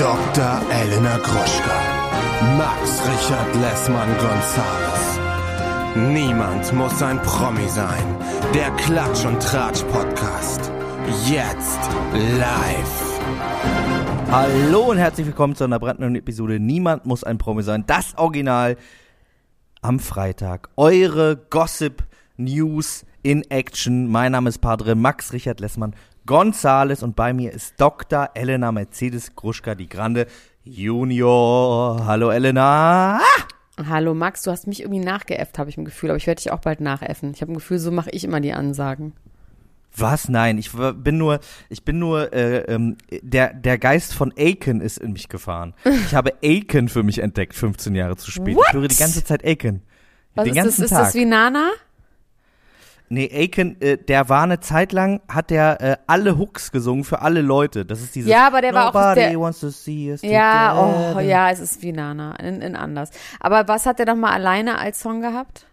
Dr. Elena Gruschka. Max Richard Lessmann Gonzales. Niemand muss ein Promi sein. Der Klatsch und Tratsch Podcast. Jetzt live. Hallo und herzlich willkommen zu einer brandneuen Episode Niemand muss ein Promi sein. Das Original am Freitag. Eure Gossip News in Action. Mein Name ist Padre Max Richard Lessmann Gonzales und bei mir ist Dr. Elena Mercedes Gruschka die Grande Junior. Hallo Elena. Hallo Max, du hast mich irgendwie nachgeäfft, habe ich ein Gefühl, aber ich werde dich auch bald nachäffen. Ich habe ein Gefühl, so mache ich immer die Ansagen. Was? Nein, ich bin nur, ich bin nur, äh, ähm, der, der Geist von Aiken ist in mich gefahren. Ich habe Aiken für mich entdeckt, 15 Jahre zu spät. What? Ich höre die ganze Zeit Aiken. Was den ist das? ganzen Ist Tag. das wie Nana? Nee, Aiken, äh, der war eine Zeit lang, hat der äh, alle Hooks gesungen für alle Leute. Das ist dieses Ja, aber der war auch der- wants to see us Ja, oh, ja, es ist wie Nana, in, in anders. Aber was hat der doch mal alleine als Song gehabt?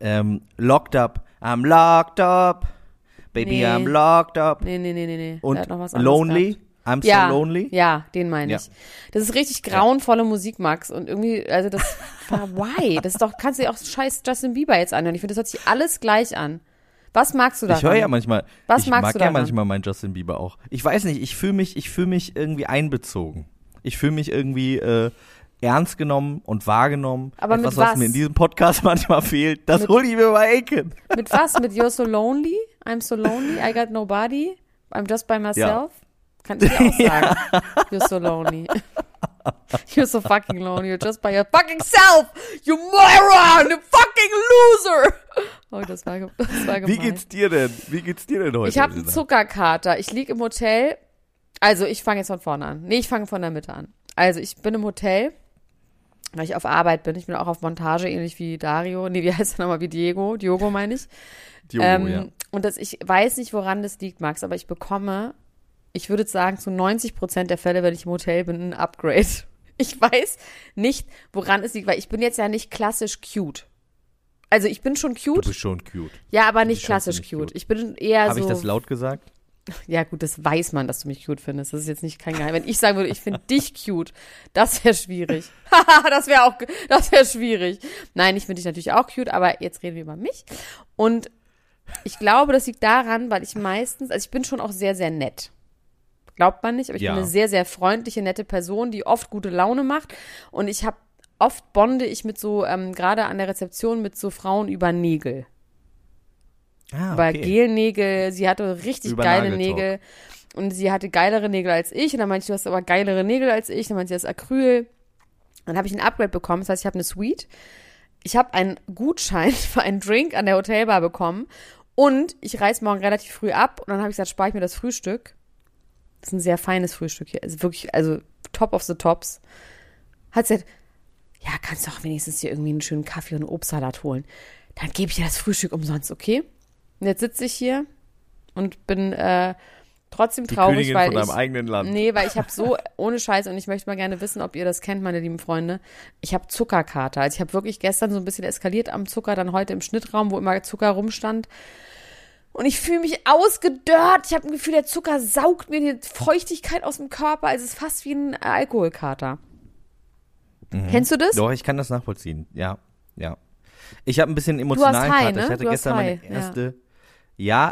Ähm, locked up, I'm locked up, baby, Nee. I'm locked up. Nee, nee, nee, nee, nee. Und noch Lonely, gehabt. I'm so Ja, lonely. ja, den meine Ja. ich. Das ist richtig grauenvolle Musik, Max. Und irgendwie, also das why? Das ist doch, kannst du dir auch scheiß Justin Bieber jetzt anhören. Ich finde, das hört sich alles gleich an. Was magst du daran? Ich höre ja manchmal, Was ich magst mag du ja daran? manchmal meinen Justin Bieber auch. Ich weiß nicht, ich fühle mich, ich fühle mich irgendwie einbezogen. Ich fühle mich irgendwie äh, ernst genommen und wahrgenommen. Aber mit Etwas, was was? mir in diesem Podcast manchmal fehlt, das Mit- hol ich mir bei Aiken. Mit was? Mit You're so lonely? I'm so lonely? I got nobody? I'm just by myself? Kann ich auch sagen. You're so lonely. You're so fucking lonely. You're just by your fucking self. You moron. You fucking loser. Oh, das war, das war gemein. Wie geht's dir denn? Wie geht's dir denn heute? Ich habe einen? Zuckerkater. Ich lieg im Hotel. Also, ich fange jetzt von vorne an. Nee, ich fange von der Mitte an. Also, ich bin im Hotel, weil ich auf Arbeit bin. Ich bin auch auf Montage, ähnlich wie Dario. Nee, wie heißt er nochmal? Wie Diego. Diogo meine ich. Diogo, ähm, ja. Und das, ich weiß nicht, woran das liegt, Max, aber ich bekomme, ich würde sagen, zu 90 Prozent der Fälle, wenn ich im Hotel bin, ein Upgrade. Ich weiß nicht, woran es liegt, weil ich bin jetzt ja nicht klassisch cute. Also ich bin schon Du cute, bist schon cute. ja, aber nicht klassisch cute. cute. Ich bin eher Habe so. ich das laut gesagt? Ja, gut, das weiß man, dass du mich cute findest. Das ist jetzt nicht kein Geheim. Wenn ich sagen würde, ich finde dich cute, das wäre schwierig. Haha, das wäre auch, das wäre schwierig. Nein, ich finde dich natürlich auch cute, aber jetzt reden wir über mich. Und ich glaube, das liegt daran, weil ich meistens, also ich bin schon auch sehr, sehr nett. Glaubt man nicht, aber ich Ja. bin eine sehr, sehr freundliche, nette Person, die oft gute Laune macht. Und ich habe, oft bonde ich mit so, ähm, gerade an der Rezeption mit so Frauen über Nägel Ah, über Gelnägel. Sie hatte richtig Über geile Nageltalk. Nägel. Und sie hatte geilere Nägel als ich. Und dann meinte ich, du hast aber geilere Nägel als ich. Dann meinte sie, das ist Acryl. Dann habe ich ein Upgrade bekommen. Das heißt, ich habe eine Suite. Ich habe einen Gutschein für einen Drink an der Hotelbar bekommen. Und ich reise morgen relativ früh ab. Und dann habe ich gesagt, spare ich mir das Frühstück. Das ist ein sehr feines Frühstück hier. Also wirklich, also top of the tops. Hat sie gesagt, ja, kannst du auch wenigstens hier irgendwie einen schönen Kaffee und einen Obstsalat holen. Dann gebe ich dir das Frühstück umsonst, okay? Und jetzt sitze ich hier und bin äh, trotzdem Die traurig, Königin weil von deinem ich eigenen Land. nee, weil ich habe so ohne Scheiß und ich möchte mal gerne wissen, ob ihr das kennt, meine lieben Freunde. Ich habe Zuckerkater. Also ich habe wirklich gestern so ein bisschen eskaliert am Zucker, dann heute im Schnittraum, wo immer Zucker rumstand. Und ich fühle mich ausgedörrt. Ich habe ein Gefühl, der Zucker saugt mir die Feuchtigkeit aus dem Körper. Also es ist fast wie ein Alkoholkater. Kennst du das? Doch, ich kann das nachvollziehen. Ja, ja. Ich habe ein bisschen emotionalen Kater. ne? Ich hatte gestern meine High, erste. Ja,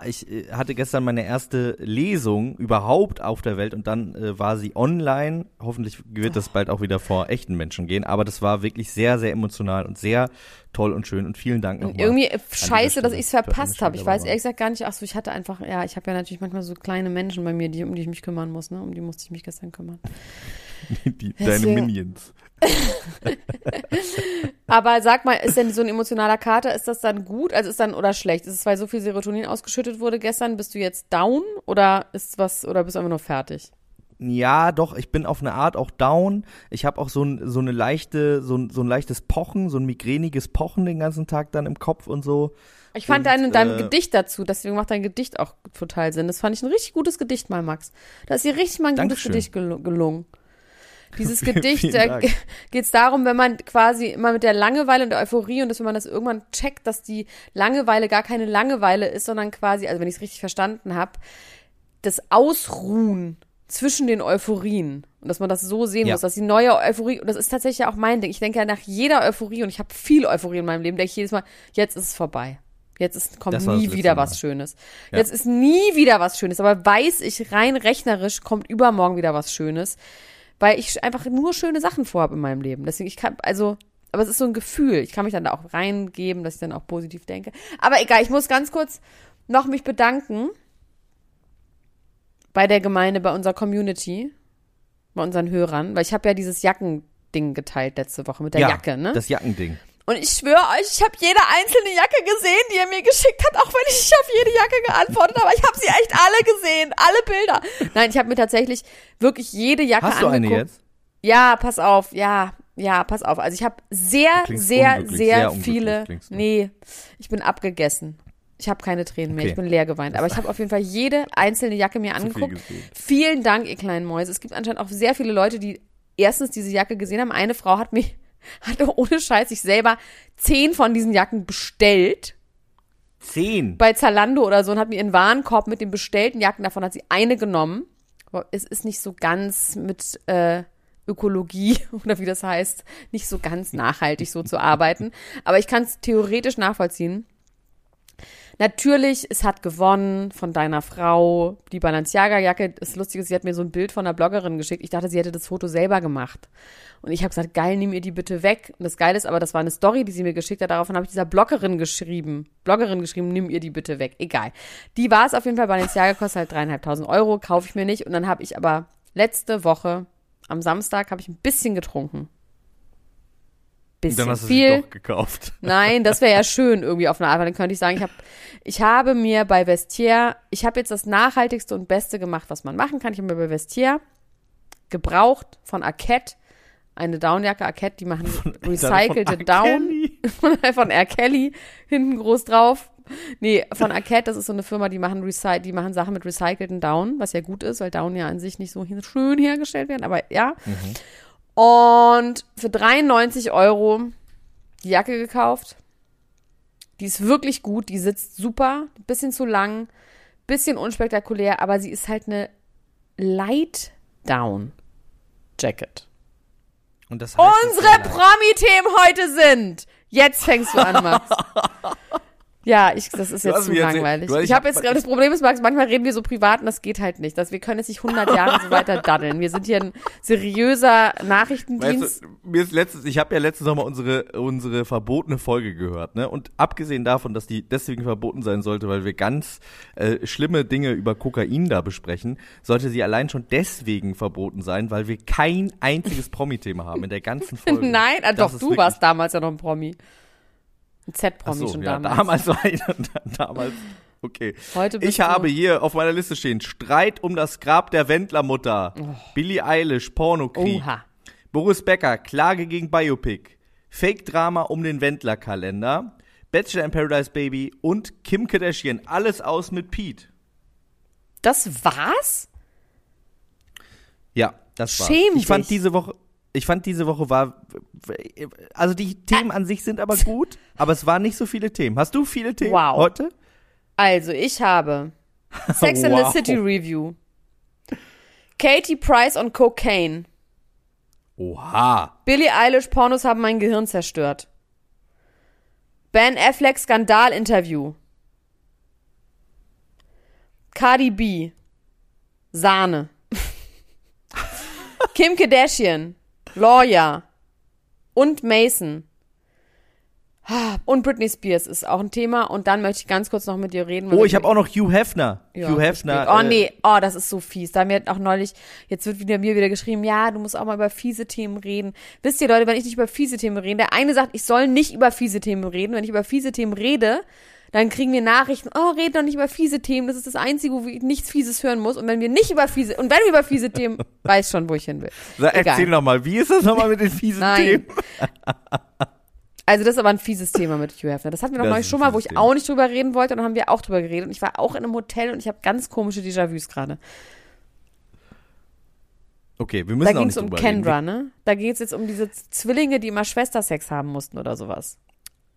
ich äh, hatte gestern meine erste Lesung überhaupt auf der Welt und dann äh, war sie online. Hoffentlich wird das bald auch wieder vor echten Menschen gehen, aber das war wirklich sehr, sehr emotional und sehr toll und schön und vielen Dank Und nochmal. irgendwie äh, scheiße, dass ich es verpasst habe. Ich weiß ehrlich gesagt gar nicht. Ach so, ich hatte einfach, ja, ich habe ja natürlich manchmal so kleine Menschen bei mir, die, um die ich mich kümmern muss. Ne? Um die musste ich mich gestern kümmern. Die, deine Minions. Aber sag mal, ist denn so ein emotionaler Kater, ist das dann gut? Also ist dann oder schlecht? Ist es, weil so viel Serotonin ausgeschüttet wurde gestern, bist du jetzt down oder ist was oder bist du einfach nur fertig? Ja, doch, ich bin auf eine Art auch down. Ich habe auch so, ein, so eine leichte, so ein, so ein leichtes Pochen, so ein migräniges Pochen den ganzen Tag dann im Kopf und so. Ich fand Und, dein, dein äh, Gedicht dazu, deswegen macht dein Gedicht auch total Sinn. Das fand ich ein richtig gutes Gedicht mal, Max. Da ist dir richtig mal ein gutes Dankeschön. Gedicht gelu gelungen. Dieses Gedicht, da geht es darum, wenn man quasi immer mit der Langeweile und der Euphorie und dass wenn man das irgendwann checkt, dass die Langeweile gar keine Langeweile ist, sondern quasi, also wenn ich es richtig verstanden habe, das Ausruhen zwischen den Euphorien. Und dass man das so sehen Ja. muss, dass die neue Euphorie, und das ist tatsächlich auch mein Ding. Ich denke ja nach jeder Euphorie, und ich habe viel Euphorie in meinem Leben, denke ich jedes Mal, jetzt ist es vorbei. Jetzt ist, kommt nie wieder was Schönes. Ja. Jetzt ist nie wieder was Schönes. Aber weiß ich, rein rechnerisch kommt übermorgen wieder was Schönes. Weil ich einfach nur schöne Sachen vorhabe in meinem Leben. Deswegen, ich kann, also, aber es ist so ein Gefühl. Ich kann mich dann da auch reingeben, dass ich dann auch positiv denke. Aber egal, ich muss ganz kurz noch mich bedanken bei der Gemeinde, bei unserer Community, bei unseren Hörern, weil ich habe ja dieses Jackending geteilt letzte Woche mit der ja, Jacke, ne? Das Jackending. Und ich schwöre euch, ich habe jede einzelne Jacke gesehen, die er mir geschickt hat, auch wenn ich nicht auf jede Jacke geantwortet habe. Ich habe sie echt alle gesehen, alle Bilder. Nein, ich habe mir tatsächlich wirklich jede Jacke Hast du eine angeguckt. jetzt? Ja, pass auf, ja, ja, pass auf. Also ich habe sehr, sehr, sehr, sehr viele. Nee, ich bin abgegessen. Ich habe keine Tränen mehr, Okay. ich bin leer geweint. Aber ich habe auf jeden Fall jede einzelne Jacke mir viel angeguckt. gesehen. Vielen Dank, ihr kleinen Mäuse. Es gibt anscheinend auch sehr viele Leute, die erstens diese Jacke gesehen haben. Eine Frau hat mich, hatte ohne Scheiß sich selber zehn von diesen Jacken bestellt Zehn. bei Zalando oder so und hat mir ihren Warenkorb mit den bestellten Jacken, davon hat sie eine genommen. Aber es ist nicht so ganz mit äh, Ökologie oder wie das heißt, nicht so ganz nachhaltig so zu arbeiten. Aber ich kann es theoretisch nachvollziehen. Natürlich, es hat gewonnen von deiner Frau. Die Balenciaga-Jacke, das Lustige ist, sie hat mir so ein Bild von einer Bloggerin geschickt. Ich dachte, sie hätte das Foto selber gemacht. Und ich habe gesagt, geil, nimm ihr die bitte weg. Und das Geile ist aber, das war eine Story, die sie mir geschickt hat. Daraufhin habe ich dieser Bloggerin geschrieben. Bloggerin geschrieben, nimm ihr die bitte weg. Egal. Die war es auf jeden Fall. Balenciaga kostet halt dreieinhalbtausend Euro, kaufe ich mir nicht. Und dann habe ich aber letzte Woche, am Samstag, habe ich ein bisschen getrunken. Bisschen Dann hast du viel. doch gekauft. Nein, das wäre ja schön irgendwie auf eine Art, weil dann könnte ich sagen, ich habe ich habe mir bei Vestiaire, ich habe jetzt das nachhaltigste und beste gemacht, was man machen kann. Ich habe mir bei Vestiaire gebraucht von Arquette eine Downjacke Arquette, die machen recycelte Von. Down von R. Kelly hinten groß drauf. Nee, von Arquette, das ist so eine Firma, die machen Recy die machen Sachen mit recycelten Down, was ja gut ist, weil Down ja an sich nicht so schön hergestellt werden, aber ja. Und für 93 Euro die Jacke gekauft. Die ist wirklich gut, die sitzt super, bisschen zu lang, bisschen unspektakulär, aber sie ist halt eine Light Down Jacket. Und das heißt, Unsere Promi-Themen heute sind. Jetzt fängst du an, Max. Ja, ich, das ist jetzt zu jetzt- langweilig. hast- ich habe jetzt das Problem ist, Max, manchmal reden wir so privat und das geht halt nicht. Das, wir können jetzt nicht 100 Jahre so weiter daddeln. Wir sind hier ein seriöser Nachrichtendienst. Weißt du, mir ist letztens, ich habe ja letztens noch mal unsere unsere verbotene Folge gehört, ne? Und abgesehen davon, dass die deswegen verboten sein sollte, weil wir ganz äh, schlimme Dinge über Kokain da besprechen, sollte sie allein schon deswegen verboten sein, weil wir kein einziges Promi-Thema haben in der ganzen Folge. Nein, Das doch, du warst damals ja noch ein Promi. Ein Z-Promi so, schon ja, damals. damals war ich damals. Okay. Heute Ich habe hier auf meiner Liste stehen Streit um das Grab der Wendlermutter, Billie Eilish Pornokrieg, Oha. Boris Becker Klage gegen Biopic, Fake Drama um den Wendler-Kalender, Bachelor in Paradise Baby und Kim Kardashian. Alles aus mit Pete. Das war's? Ja, das war's. Schäm ich fand dich. diese Woche, ich fand diese Woche war, also die Themen an sich sind aber gut, aber es waren nicht so viele Themen. Hast du viele Themen Wow. heute? Also, ich habe Sex in the Wow. City Review. Katie Price on Cocaine. Oha. Billie Eilish Pornos haben mein Gehirn zerstört. Ben Affleck Skandal-Interview. Cardi B. Sahne. Kim Kardashian. Lawyer. Und Mason. Und Britney Spears ist auch ein Thema. Und dann möchte ich ganz kurz noch mit dir reden. Oh, ich habe auch noch Hugh Hefner. ja, Hugh Hefner. Oh äh, nee, oh, das ist so fies. Da haben wir auch neulich, jetzt wird wieder mir wieder geschrieben, ja, du musst auch mal über fiese Themen reden. Wisst ihr Leute, wenn ich nicht über fiese Themen rede, der eine sagt, ich soll nicht über fiese Themen reden. Wenn ich über fiese Themen rede, dann kriegen wir Nachrichten, oh, red doch nicht über fiese Themen, das ist das Einzige, wo ich nichts Fieses hören muss. Und wenn wir nicht über fiese, und wenn wir über fiese Themen, weiß schon, wo ich hin will. Egal. erzähl noch mal, wie ist das nochmal mit den fiesen Nein. Themen? Also das ist aber ein fieses Thema mit Hugh Hefner. Das hatten wir doch Das neulich schon mal, wo ich Thema. auch nicht drüber reden wollte und dann haben wir auch drüber geredet. Und ich war auch in einem Hotel und ich habe ganz komische Déjà-vus gerade. Okay, wir Da müssen auch ging nicht es um drüber Kendra, reden. ne? Da geht es jetzt um diese Zwillinge, die immer Schwestersex haben mussten oder sowas.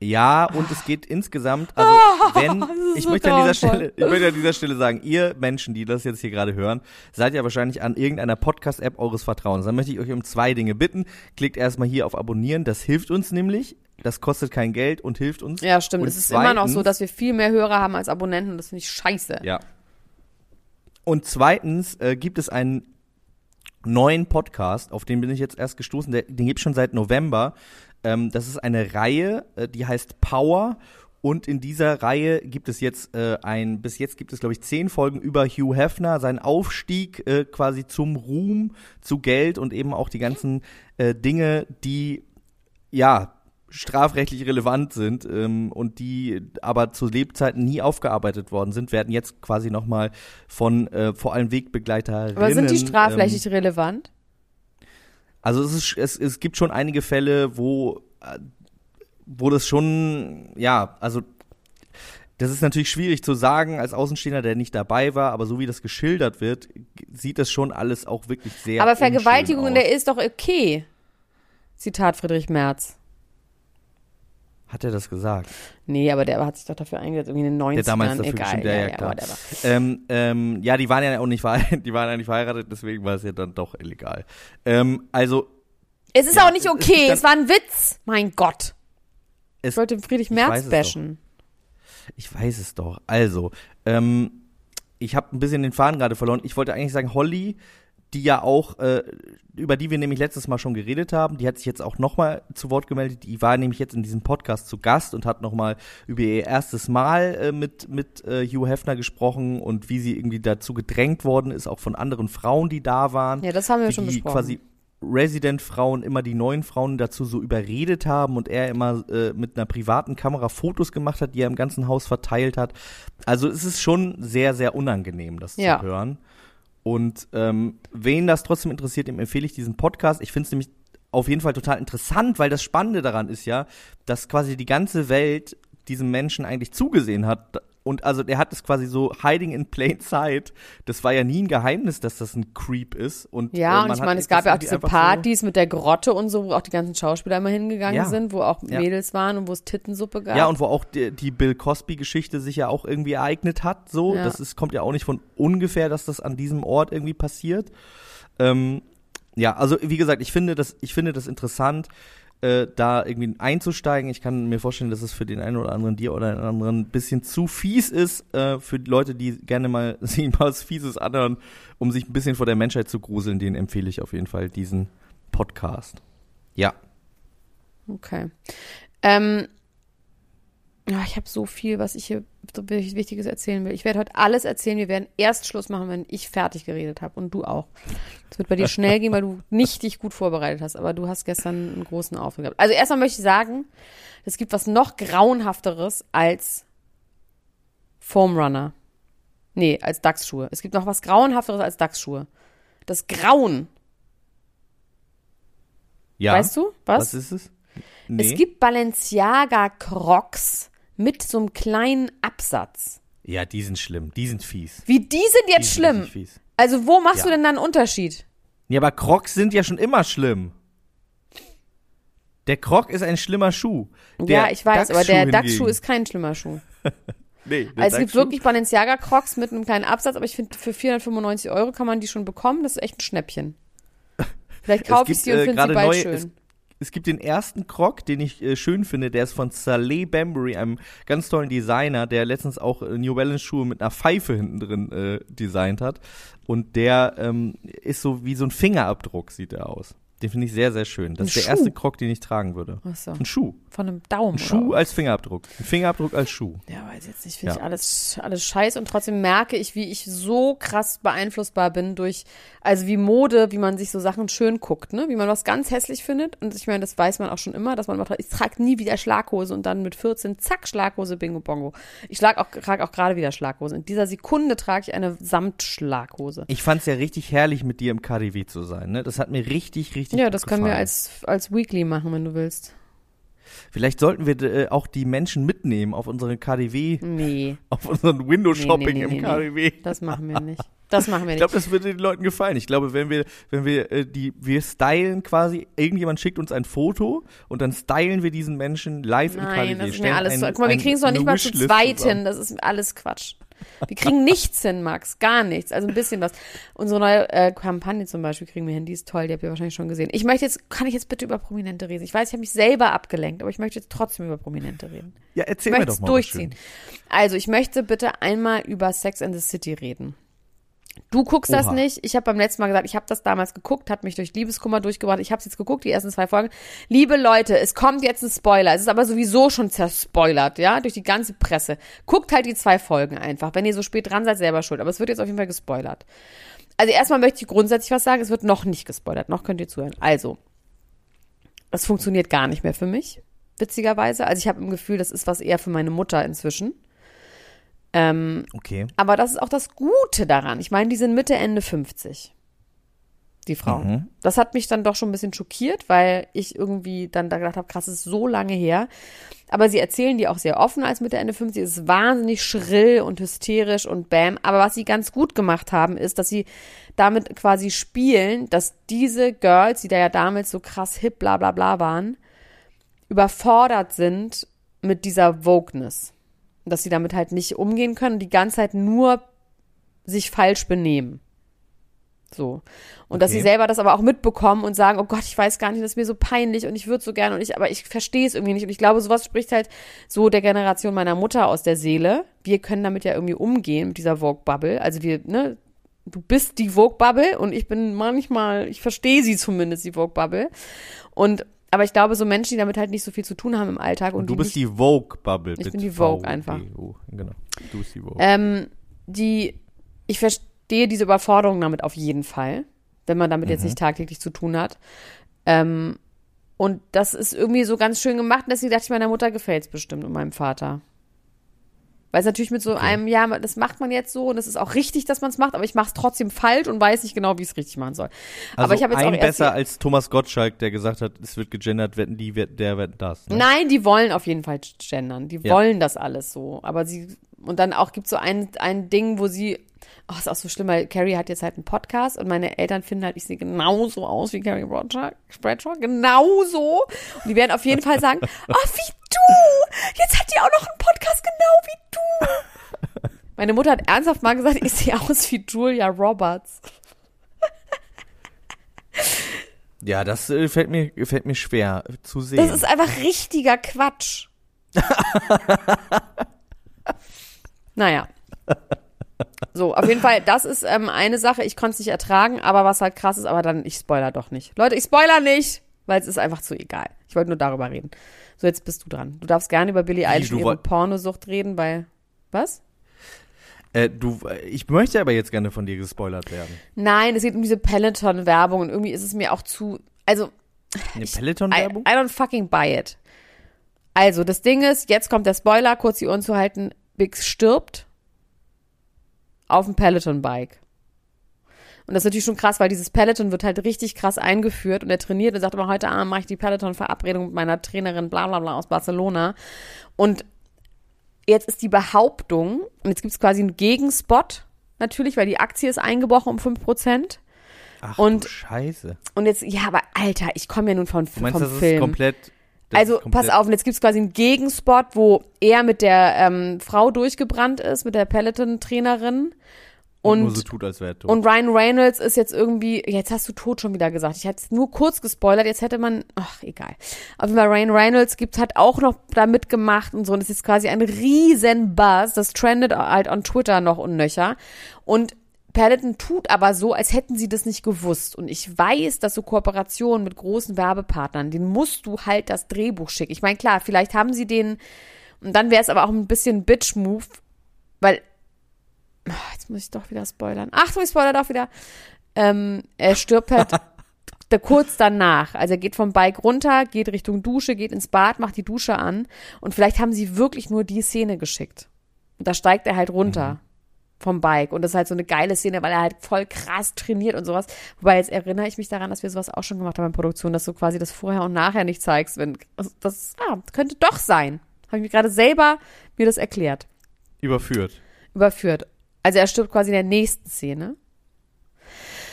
Ja, und es geht insgesamt, also wenn, ich so möchte an dieser. Stelle, ich möchte an dieser Stelle sagen, ihr Menschen, die das jetzt hier gerade hören, seid ja wahrscheinlich an irgendeiner Podcast-App eures Vertrauens. Dann möchte ich euch um zwei Dinge bitten. Klickt erstmal hier auf Abonnieren, das hilft uns nämlich. Das kostet kein Geld und hilft uns. Ja, stimmt. Und es ist immer noch so, zweitens- dass wir viel mehr Hörer haben als Abonnenten das finde ich scheiße. Ja. Und zweitens äh, gibt es einen neuen Podcast, auf den bin ich jetzt erst gestoßen, der, den gibt es schon seit November. Ähm, das ist eine Reihe, äh, die heißt Power. Und in dieser Reihe gibt es jetzt äh, ein, bis jetzt gibt es, glaube ich, zehn Folgen über Hugh Hefner, seinen Aufstieg äh, quasi zum Ruhm, zu Geld und eben auch die ganzen äh, Dinge, die ja strafrechtlich relevant sind ähm, und die aber zu Lebzeiten nie aufgearbeitet worden sind, werden jetzt quasi nochmal von äh, vor allem Wegbegleiterinnen. Aber sind die ähm, strafrechtlich relevant? Also es, ist, es, es gibt schon einige Fälle, wo, äh, wo das schon, ja, also das ist natürlich schwierig zu sagen als Außenstehender, der nicht dabei war, aber so wie das geschildert wird, sieht das schon alles auch wirklich sehr Aber Vergewaltigung, der ist doch okay. Zitat Friedrich Merz. Hat er das gesagt? Nee, aber der hat sich doch dafür eingesetzt, irgendwie in den 90ern. Der damals dafür Egal, bestimmt, ja, ja, ja, klar. Ähm, ähm, ja, die waren ja auch nicht verheiratet, die waren ja nicht verheiratet, deswegen war es ja dann doch illegal. Ähm, also Es ist Ja, auch nicht es okay, dann- es war ein Witz. Mein Gott. es, Ich wollte Friedrich ich Merz es bashen. ich weiß es doch. Also, ähm, ich habe ein bisschen den Faden gerade verloren. Ich wollte eigentlich sagen, Holly, die ja auch, äh, über die wir nämlich letztes Mal schon geredet haben, die hat sich jetzt auch nochmal zu Wort gemeldet. Die war nämlich jetzt in diesem Podcast zu Gast und hat nochmal über ihr erstes Mal äh, mit, mit äh, Hugh Hefner gesprochen und wie sie irgendwie dazu gedrängt worden ist, auch von anderen Frauen, die da waren. Ja, das haben wir schon die besprochen. quasi Resident-Frauen immer die neuen Frauen dazu so überredet haben und er immer äh, mit einer privaten Kamera Fotos gemacht hat, die er im ganzen Haus verteilt hat. Also es ist schon sehr, sehr unangenehm, das Ja. zu hören. Und ähm, wen das trotzdem interessiert, dem empfehle ich diesen Podcast. Ich finde es nämlich auf jeden Fall total interessant, weil das Spannende daran ist ja, dass quasi die ganze Welt diesem Menschen eigentlich zugesehen hat. Und also der hat es quasi so hiding in plain sight. Das war ja nie ein Geheimnis, dass das ein Creep ist. Und, Ja, äh, und ich meine, es gab ja auch diese Partys mit der Grotte und so, wo auch die ganzen Schauspieler immer hingegangen Ja. sind, wo auch Ja. Mädels waren und wo es Tittensuppe So, gab. ja, und wo auch die, die Bill Cosby-Geschichte sich ja auch irgendwie ereignet hat. So, Ja. das ist, kommt ja auch nicht von ungefähr, dass das an diesem Ort irgendwie passiert. Ähm, ja, also wie gesagt, ich finde das, ich finde das interessant, äh, da irgendwie einzusteigen. Ich kann mir vorstellen, dass es für den einen oder anderen dir oder den anderen ein bisschen zu fies ist, äh, für Leute, die gerne mal mal was Fieses anhören, um sich ein bisschen vor der Menschheit zu gruseln, denen empfehle ich auf jeden Fall diesen Podcast. Ja. Okay. Ähm, ich habe so viel, was ich hier Wichtiges erzählen will. Ich werde heute alles erzählen. Wir werden erst Schluss machen, wenn ich fertig geredet habe und du auch. Es wird bei dir schnell gehen, weil du nicht dich gut vorbereitet hast, aber du hast gestern einen großen Auftritt gehabt. Also erstmal möchte ich sagen, es gibt was noch grauenhafteres als Foam Runner. Nee, als Dachsschuhe. Es gibt noch was grauenhafteres als Dachsschuhe. Das Grauen. Ja. Weißt du? Was? Was ist es? Nee. Es gibt Balenciaga Crocs mit so einem kleinen Absatz. Ja, die sind schlimm. Die sind fies. Wie die sind Die jetzt sind schlimm. richtig Fies. Also wo machst du Ja. denn dann einen Unterschied? Ja, aber Crocs sind ja schon immer schlimm. Der Croc ist ein schlimmer Schuh. Der ja, ich weiß, aber der Dachschuh ist kein schlimmer Schuh. Nee, Also es gibt wirklich Balenciaga Crocs mit einem kleinen Absatz, aber ich finde, für 495 Euro kann man die schon bekommen. Das ist echt ein Schnäppchen. Vielleicht kaufe ich sie und äh, finde sie bald neue- schön. Es, gibt den ersten Croc, den ich äh, schön finde, der ist von Saleh Bambury, einem ganz tollen Designer, der letztens auch äh, New Balance Schuhe mit einer Pfeife hinten drin äh, designt hat. Und der ähm, ist so wie so ein Fingerabdruck, sieht er aus. Den finde ich sehr, sehr schön. Das Ein ist der Schuh? erste Croc, den ich tragen würde. Ach so, Ein Schuh. von einem Daumen. Ein Schuh oder? als Fingerabdruck. Ein Fingerabdruck als Schuh. Ja, weiß jetzt nicht, finde Ja. ich alles, alles scheiße und trotzdem merke ich, wie ich so krass beeinflussbar bin durch, also wie Mode, wie man sich so Sachen schön guckt, ne? Wie man was ganz hässlich findet. Und ich meine, das weiß man auch schon immer, dass man macht, ich trage nie wieder Schlaghose und dann mit 14, zack, Schlaghose, Bingo Bongo. Ich schlag auch, trage auch gerade wieder Schlaghose. In dieser Sekunde trage ich eine Samtschlaghose. Ich fand's ja richtig herrlich, mit dir im KDW zu sein. Ne? Das hat mir richtig, richtig Ja, das können wir gefallen. als, als Weekly machen, wenn du willst. Vielleicht sollten wir äh, auch die Menschen mitnehmen auf unseren KDW, Nee, auf unseren Window-Shopping nee, nee, nee, im. KDW. das machen wir nicht. Das machen wir Ich nicht. glaube, das würde den Leuten gefallen. Ich glaube, wenn wir, wenn wir äh, die, wir stylen quasi, irgendjemand schickt uns ein Foto und dann stylen wir diesen Menschen live im KDW. Nein, das ist mir alles ein- zu. Guck mal, wir kriegen es noch eine nicht mal zu Wishlist zweit zusammen. hin. Das ist alles Quatsch. Wir kriegen nichts hin, Max. Gar nichts. Also ein bisschen was. Unsere neue äh, Kampagne zum Beispiel kriegen wir hin. Die ist toll. Die habt ihr wahrscheinlich schon gesehen. Ich möchte jetzt, kann ich jetzt bitte über Prominente reden? Ich weiß, ich habe mich selber abgelenkt, aber ich möchte jetzt trotzdem über Prominente reden. Ja, erzähl Ich mir möchte doch es mal. durchziehen. Also, ich möchte bitte einmal über Sex and the City reden. Du guckst das Oha. nicht. Ich habe beim letzten Mal gesagt, ich habe das damals geguckt, hat mich durch Liebeskummer durchgebracht. Ich habe es jetzt geguckt, die ersten zwei Folgen. Liebe Leute, es kommt jetzt ein Spoiler. Es ist aber sowieso schon zerspoilert, ja, durch die ganze Presse. Guckt halt die zwei Folgen einfach. Wenn ihr so spät dran seid, selber schuld. Aber es wird jetzt auf jeden Fall gespoilert. Also erstmal möchte ich grundsätzlich was sagen. Es wird noch nicht gespoilert. Noch könnt ihr zuhören. Also, das funktioniert gar nicht mehr für mich, witzigerweise. Also ich habe im Gefühl, das ist was eher für meine Mutter inzwischen. Ähm, Okay. aber das ist auch das Gute daran. Ich meine, die sind Mitte, Ende 50. Die Frauen. Mhm. Das hat mich dann doch schon ein bisschen schockiert, weil ich irgendwie dann da gedacht habe, krass, ist so lange her. Aber sie erzählen die auch sehr offen als Mitte, Ende 50. Es ist wahnsinnig schrill und hysterisch und bam. Aber was sie ganz gut gemacht haben, ist, dass sie damit quasi spielen, dass diese Girls, die da ja damals so krass hip, bla bla bla waren, überfordert sind mit dieser Wokeness. Dass sie damit halt nicht umgehen können und die ganze Zeit nur sich falsch benehmen. So. Und dass Okay. sie selber das aber auch mitbekommen und sagen, oh Gott, ich weiß gar nicht, das ist mir so peinlich und ich würde so gerne und ich, aber ich verstehe es irgendwie nicht. Und ich glaube, sowas spricht halt so der Generation meiner Mutter aus der Seele. Wir können damit ja irgendwie umgehen, mit dieser Vogue-Bubble. Also wir, ne, du bist die Vogue-Bubble und ich bin manchmal, ich verstehe sie zumindest, die Vogue-Bubble. Und, aber ich glaube, so Menschen, die damit halt nicht so viel zu tun haben im Alltag und, Und du die bist nicht, die Vogue-Bubble. Ich bin die Vogue V, einfach. Genau. Du bist die Vogue. ähm, die, ich verstehe diese Überforderung damit auf jeden Fall, wenn man damit jetzt nicht tagtäglich zu tun hat. Ähm, und das ist irgendwie so ganz schön gemacht, deswegen dachte ich, meiner Mutter gefällt's bestimmt und meinem Vater. Weil es natürlich mit so einem, ja, das macht man jetzt so und es ist auch richtig, dass man es macht, aber ich mache es trotzdem falsch und weiß nicht genau, wie ich es richtig machen soll. also aber ich habe jetzt ein auch besser als Thomas Gottschalk, der gesagt hat, es wird gegendert, wetten die, wer- der, wetten das. Ne? Nein, die wollen auf jeden Fall gendern. Die Ja. wollen das alles so. Aber sie, und dann auch gibt so ein, ein Ding, wo sie, oh, ist auch so schlimm, weil Carrie hat jetzt halt einen Podcast und meine Eltern finden halt, ich sehe genauso aus wie Carrie Bradshaw, Bradshaw genauso. Und die werden auf jeden Fall sagen, oh, wie du! Jetzt hat die auch noch einen Podcast genau wie du! Meine Mutter hat ernsthaft mal gesagt, ich sehe aus wie Julia Roberts. Ja, das äh, fällt mir, fällt mir schwer zu sehen. Das ist einfach richtiger Quatsch. naja. So, auf jeden Fall, das ist ähm, eine Sache, ich konnte es nicht ertragen, aber was halt krass ist, aber dann, ich spoiler doch nicht. Leute, ich spoiler nicht, weil es ist einfach zu egal. Ich wollte nur darüber reden. So, jetzt bist du dran. Du darfst gerne über Billie Eilish und ihre Pornosucht reden, weil, was? äh, du, äh, ich möchte aber jetzt gerne von dir gespoilert werden. Nein, es geht um diese Peloton-Werbung und irgendwie ist es mir auch zu, also, Eine I, Peloton-Werbung? I don't fucking buy it. Also, das Ding ist, jetzt kommt der Spoiler, kurz die Ohren zu halten. Bix stirbt auf dem Peloton-Bike. Und das ist natürlich schon krass, weil dieses Peloton wird halt richtig krass eingeführt und er trainiert und sagt immer, heute Abend mache ich die Peloton-Verabredung mit meiner Trainerin bla bla bla aus Barcelona. Und jetzt ist die Behauptung, und jetzt gibt es quasi einen Gegenspot, natürlich, weil die Aktie ist eingebrochen um 5%. Ach und- Scheiße. Und jetzt, ja, aber Alter, ich komme ja nun von, Du meinst, vom das Film. ist komplett. das Also ist komplett, pass auf, und jetzt gibt's quasi einen Gegenspot, wo er mit der ähm, Frau durchgebrannt ist, mit der Peloton-Trainerin. Und, so tut, und Ryan Reynolds ist jetzt irgendwie, jetzt hast du tot schon wieder gesagt. Ich hatte es nur kurz gespoilert, jetzt hätte man, ach, egal. Auf jeden Fall, Ryan Reynolds gibt hat auch noch da mitgemacht und so. Und es ist quasi ein riesen Buzz. Das trendet halt on Twitter noch und nöcher. Und Peloton tut aber so, als hätten sie das nicht gewusst. Und ich weiß, dass so Kooperationen mit großen Werbepartnern, den musst du halt das Drehbuch schicken. Ich meine, klar, vielleicht haben sie den, und dann wäre es aber auch ein bisschen Bitch-Move, weil, jetzt muss ich doch wieder spoilern. Achtung, ich spoiler doch wieder. Ähm, er stirbt halt da kurz danach. Also er geht vom Bike runter, geht Richtung Dusche, geht ins Bad, macht die Dusche an. Und vielleicht haben sie wirklich nur die Szene geschickt. Und da steigt er halt runter. vom Bike. Und das ist halt so eine geile Szene, weil er halt voll krass trainiert und sowas. Wobei jetzt erinnere ich mich daran, dass wir sowas auch schon gemacht haben in Produktion, dass du quasi das Vorher und Nachher nicht zeigst, wenn also das ah, könnte doch sein. Habe ich mir gerade selber mir das erklärt. Überführt. Überführt. Also er stirbt quasi in der nächsten Szene.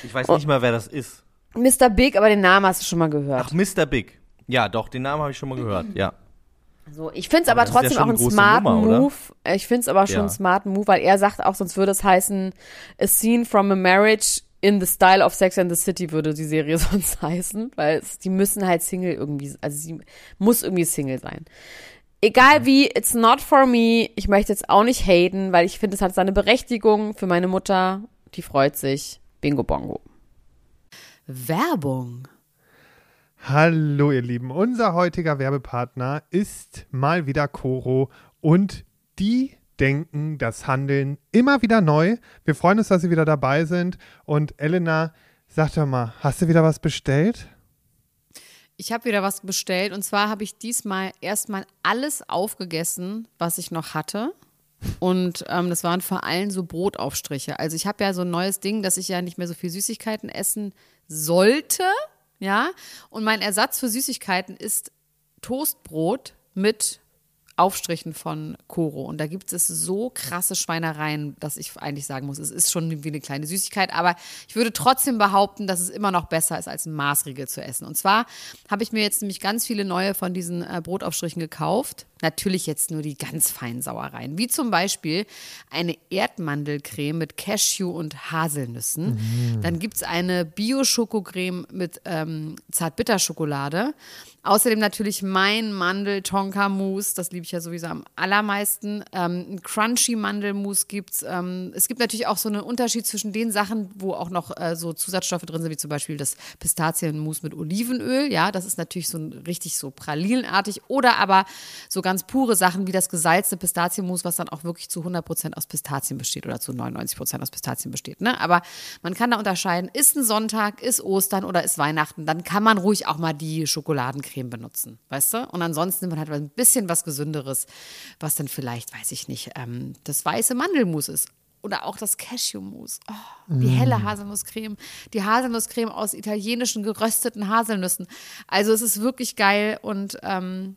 Ich weiß nicht mal, wer das ist. Mr. Big, aber den Namen hast du schon mal gehört. Ach, Mr. Big. Ja, doch, den Namen habe ich schon mal gehört. Ja. So, ich finde es aber, Aber ja trotzdem schon auch eine einen smarten Nummer? Move. Ich finde es aber schon Ja. einen smarten Move, weil er sagt auch, sonst würde es heißen, a scene from a marriage in the style of Sex and the City würde die Serie sonst heißen, weil es, die müssen halt Single irgendwie, also sie muss irgendwie Single sein. Egal wie, it's not for me. Ich möchte jetzt auch nicht haten, weil ich finde, es hat seine Berechtigung für meine Mutter. Die freut sich. Bingo Bongo. Werbung. Hallo ihr Lieben, unser heutiger Werbepartner ist mal wieder Coro und die denken das Handeln immer wieder neu. Wir freuen uns, dass Sie wieder dabei sind und Elena, sag doch mal, hast du wieder was bestellt? Ich habe wieder was bestellt und zwar habe ich diesmal erstmal alles aufgegessen, was ich noch hatte. Und ähm, das waren vor allem so Brotaufstriche. Also ich habe ja so ein neues Ding, dass ich ja nicht mehr so viel Süßigkeiten essen sollte. Ja. Und mein Ersatz für Süßigkeiten ist Toastbrot mit Aufstrichen von Koro. Und da gibt es so krasse Schweinereien, dass ich eigentlich sagen muss, es ist schon wie eine kleine Süßigkeit. Aber ich würde trotzdem behaupten, dass es immer noch besser ist, als ein Maßriegel zu essen. Und zwar habe ich mir jetzt nämlich ganz viele neue von diesen äh, Brotaufstrichen gekauft. Natürlich jetzt nur die ganz feinen Sauereien. Wie zum Beispiel eine Erdmandelcreme mit Cashew und Haselnüssen. Dann gibt es eine Bio-Schokocreme mit ähm, Zartbitterschokolade. Außerdem natürlich mein Mandel-Tonka-Mousse, das liebe ich ja sowieso am allermeisten. Ähm, ein Crunchy-Mandelmousse gibt's. Ähm, es gibt natürlich auch so einen Unterschied zwischen den Sachen, wo auch noch äh, so Zusatzstoffe drin sind, wie zum Beispiel das Pistazienmousse mit Olivenöl. Ja, das ist natürlich so ein, richtig so pralinenartig. Oder aber so ganz pure Sachen wie das gesalzte Pistazienmousse, was dann auch wirklich zu 100% aus Pistazien besteht oder zu 99% aus Pistazien besteht. Ne? Aber man kann da unterscheiden, ist ein Sonntag, ist Ostern oder ist Weihnachten, dann kann man ruhig auch mal die Schokoladencreme benutzen, weißt du? Und ansonsten nimmt man halt ein bisschen was Gesünderes, was dann vielleicht, weiß ich nicht, ähm, das weiße Mandelmus ist. Oder auch das Cashewmus. Oh, die helle Haselnusscreme. Die Haselnusscreme aus italienischen gerösteten Haselnüssen. Also es ist wirklich geil und ähm,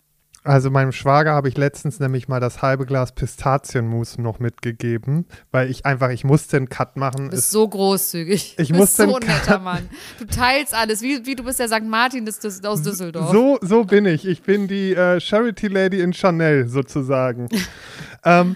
Also meinem Schwager habe ich letztens nämlich mal das halbe Glas Pistazienmus noch mitgegeben, weil ich einfach, ich musste einen Cut machen. Du bist Es- so großzügig. Ich du muss bist so ein netter Mann. Du teilst alles, wie, wie du bist der St. Martin des, des, aus Düsseldorf. So, so bin ich. Ich bin die äh, Charity Lady in Chanel sozusagen. ähm,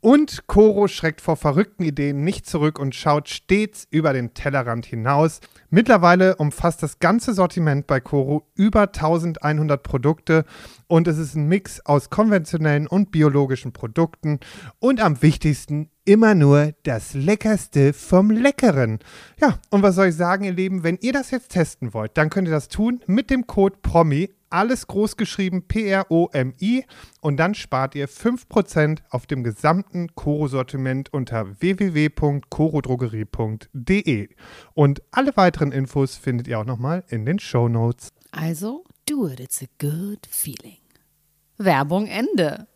Und Coro schreckt vor verrückten Ideen nicht zurück und schaut stets über den Tellerrand hinaus. Mittlerweile umfasst das ganze Sortiment bei Coro über 1100 Produkte und es ist ein Mix aus konventionellen und biologischen Produkten und am wichtigsten immer nur das Leckerste vom Leckeren. Ja, und was soll ich sagen, ihr Lieben, wenn ihr das jetzt testen wollt, dann könnt ihr das tun mit dem Code PROMI, alles groß geschrieben P-R-O-M-I und dann spart ihr 5% auf dem gesamten Koro-Sortiment unter www.korodrogerie.de. Und alle weiteren Infos findet ihr auch nochmal in den Show Notes. Also, do it, it's a good feeling. Werbung Ende.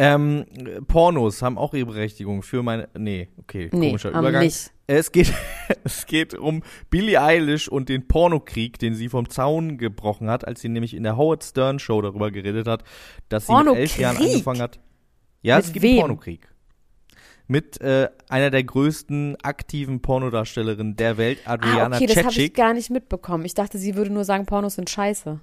Ähm, Pornos haben auch ihre Berechtigung für meine. Nee, okay, Nee, komischer haben Übergang. nicht. Es geht, es geht um Billie Eilish und den Pornokrieg, den sie vom Zaun gebrochen hat, als sie nämlich in der Howard Stern Show darüber geredet hat, dass sie mit elf? Jahren angefangen hat. Ja, Mit es gibt wem? einen Pornokrieg. Mit äh, einer der größten aktiven Pornodarstellerinnen der Welt, Ah, Adriana okay, das habe ich Cechik. gar nicht mitbekommen. Ich dachte, sie würde nur sagen, Pornos sind scheiße.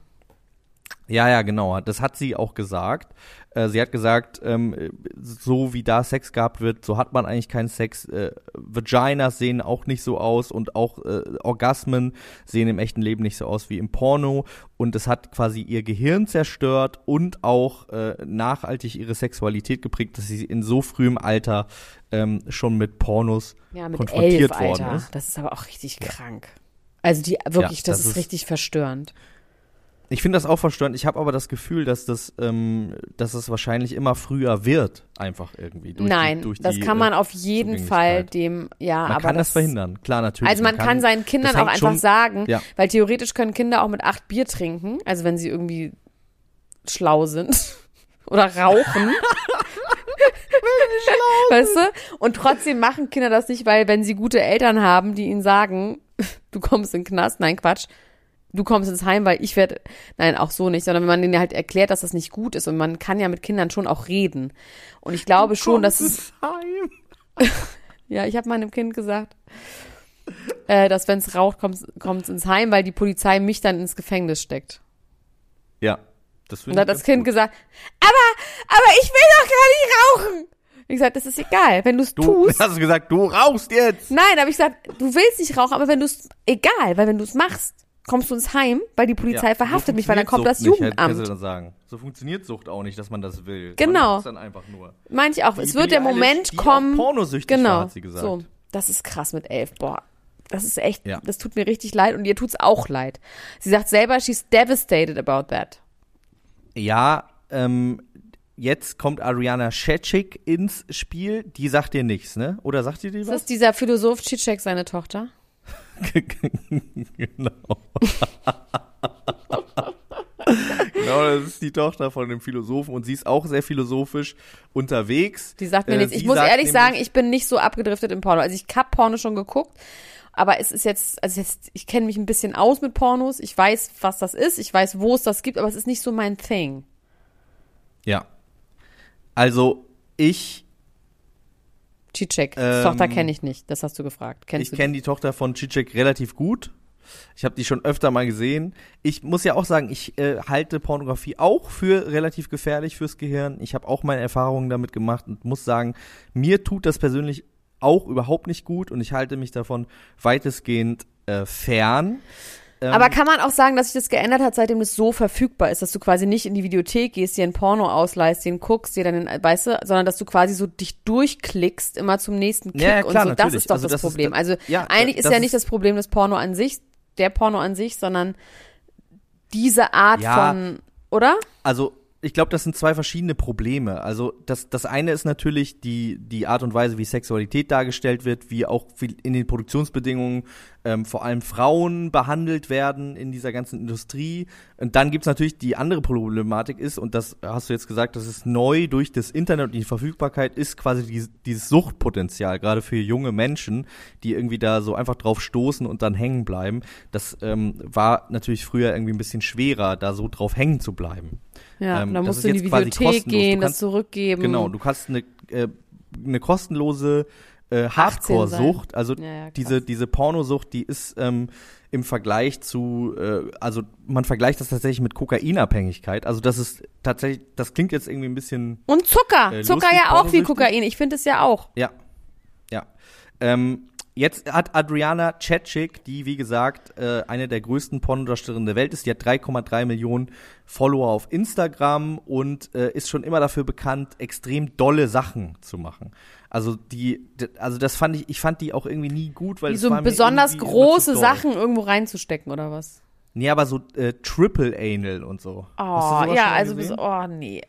Ja, ja, genau. Das hat sie auch gesagt. Äh, sie hat gesagt, ähm, so wie da Sex gehabt wird, so hat man eigentlich keinen Sex. Äh, Vaginas sehen auch nicht so aus und auch äh, Orgasmen sehen im echten Leben nicht so aus wie im Porno. Und es hat quasi ihr Gehirn zerstört und auch äh, nachhaltig ihre Sexualität geprägt, dass sie in so frühem Alter ähm, schon mit Pornos Ja, mit konfrontiert elf, worden Alter. ist. Das ist aber auch richtig krank. Also die wirklich, Ja, das, das ist- richtig verstörend. Ich finde das auch verstörend. Ich habe aber das Gefühl, dass das, ähm, dass es wahrscheinlich immer früher wird, einfach irgendwie. Durch Nein, die, durch das die, kann äh, man auf jeden Fall dem, ja, Man aber kann das, verhindern, klar, natürlich. Also man kann, seinen Kindern das auch einfach schon- sagen, Ja. weil theoretisch können Kinder auch mit acht Bier trinken, also wenn sie irgendwie schlau sind oder rauchen. weißt du? Und trotzdem machen Kinder das nicht, weil wenn sie gute Eltern haben, die ihnen sagen, du kommst in den Knast, nein Quatsch, du kommst ins Heim, weil ich werde, nein, auch so nicht, sondern wenn man denen halt erklärt, dass das nicht gut ist und man kann ja mit Kindern schon auch reden. Und ich glaube schon, dass es Heim. ja, ich habe meinem Kind gesagt, äh, dass wenn es raucht, kommt es ins Heim, weil die Polizei mich dann ins Gefängnis steckt. Ja, das Und hat das Kind gut. gesagt, aber, aber ich will doch gar nicht rauchen. Ich gesagt, das ist egal, wenn du es Du tust. hast du gesagt, du rauchst jetzt. Nein, habe ich gesagt, du willst nicht rauchen, aber wenn du es, egal, weil wenn du es machst, kommst du ins Heim, weil die Polizei Ja, verhaftet so mich, weil dann kommt das funktioniert Sucht nicht, Jugendamt. Dann sagen. So funktioniert Sucht auch nicht, dass man das will. Genau. Man dann einfach nur. Meine ich auch. Die es wird der Moment Eilish, die kommen. pornosüchtig genau. hat sie gesagt. So, das ist krass mit elf. Boah, das ist echt, Ja. das tut mir richtig leid und ihr tut's auch leid. Sie sagt selber, she's devastated about that. Ja, ähm, jetzt kommt Ariana Shechik ins Spiel. Die sagt dir nichts, ne? Oder sagt die dir Ist was? das dieser Philosoph Cicek seine Tochter? Genau. genau, das ist die Tochter von dem Philosophen und sie ist auch sehr philosophisch unterwegs. Die sagt mir Äh, nichts. Ich muss ehrlich sagen, ich bin nicht so abgedriftet im Porno. Also ich hab Porno schon geguckt, aber es ist jetzt, also jetzt, ich kenne mich ein bisschen aus mit Pornos. Ich weiß, was das ist. Ich weiß, wo es das gibt, aber es ist nicht so mein Thing. Ja. Also, ich Cicek, Ähm, Tochter kenne ich nicht. Das hast du gefragt. Kennst Ich kenne die Tochter von Cicek relativ gut. Ich habe die schon öfter mal gesehen. Ich muss ja auch sagen, ich äh, halte Pornografie auch für relativ gefährlich fürs Gehirn. Ich habe auch meine Erfahrungen damit gemacht und muss sagen, mir tut das persönlich auch überhaupt nicht gut und ich halte mich davon weitestgehend äh, fern. Ähm, Aber kann man auch sagen, dass sich das geändert hat, seitdem das so verfügbar ist, dass du quasi nicht in die Videothek gehst, dir ein Porno ausleihst, den guckst, dir dann, den, weißt du, sondern dass du quasi so dich durchklickst immer zum nächsten Kick Ja, ja, klar, und so. Das natürlich. ist doch Also das, das ist Problem. da- also ja, eigentlich ist das ja nicht ist- das Problem des Porno an sich, der Porno an sich, sondern diese Art von, oder? Also, ich glaube, das sind zwei verschiedene Probleme. Also, das, das eine ist natürlich die, die Art und Weise, wie Sexualität dargestellt wird, wie auch in den Produktionsbedingungen ähm, vor allem Frauen behandelt werden in dieser ganzen Industrie. Und dann gibt's natürlich die andere Problematik ist, und das hast du jetzt gesagt, das ist neu durch das Internet und die Verfügbarkeit, ist quasi dieses, dieses Suchtpotenzial, gerade für junge Menschen, die irgendwie da so einfach drauf stoßen und dann hängen bleiben. Das ähm, war natürlich früher irgendwie ein bisschen schwerer, da so drauf hängen zu bleiben. Ja, Ähm, das musst du in die jetzt quasi Videothek gehen, das kannst- zurückgeben. Genau, du kannst eine, äh, eine kostenlose äh, Hardcore-Sucht, also Ja, ja, diese, diese Pornosucht, die ist ähm, im Vergleich zu, äh, also man vergleicht das tatsächlich mit Kokainabhängigkeit. Also das ist tatsächlich, das klingt jetzt irgendwie ein bisschen Und Zucker. Äh, Zucker lustig, ja auch wie? Kokain. Ich finde es ja auch. Ja, ja. Ähm, jetzt hat Adriana Cetschik, die wie gesagt äh, eine der größten Pornodarstellerinnen der Welt ist, die hat 3,3 Millionen Follower auf Instagram und äh, ist schon immer dafür bekannt, extrem dolle Sachen zu machen. Also die, also das fand ich, ich fand die auch irgendwie nie gut, weil Wie so besonders große. Sachen irgendwo reinzustecken, oder was? Nee, aber so äh, Triple Anal und so. Oh, ja, also, bis, oh, nee.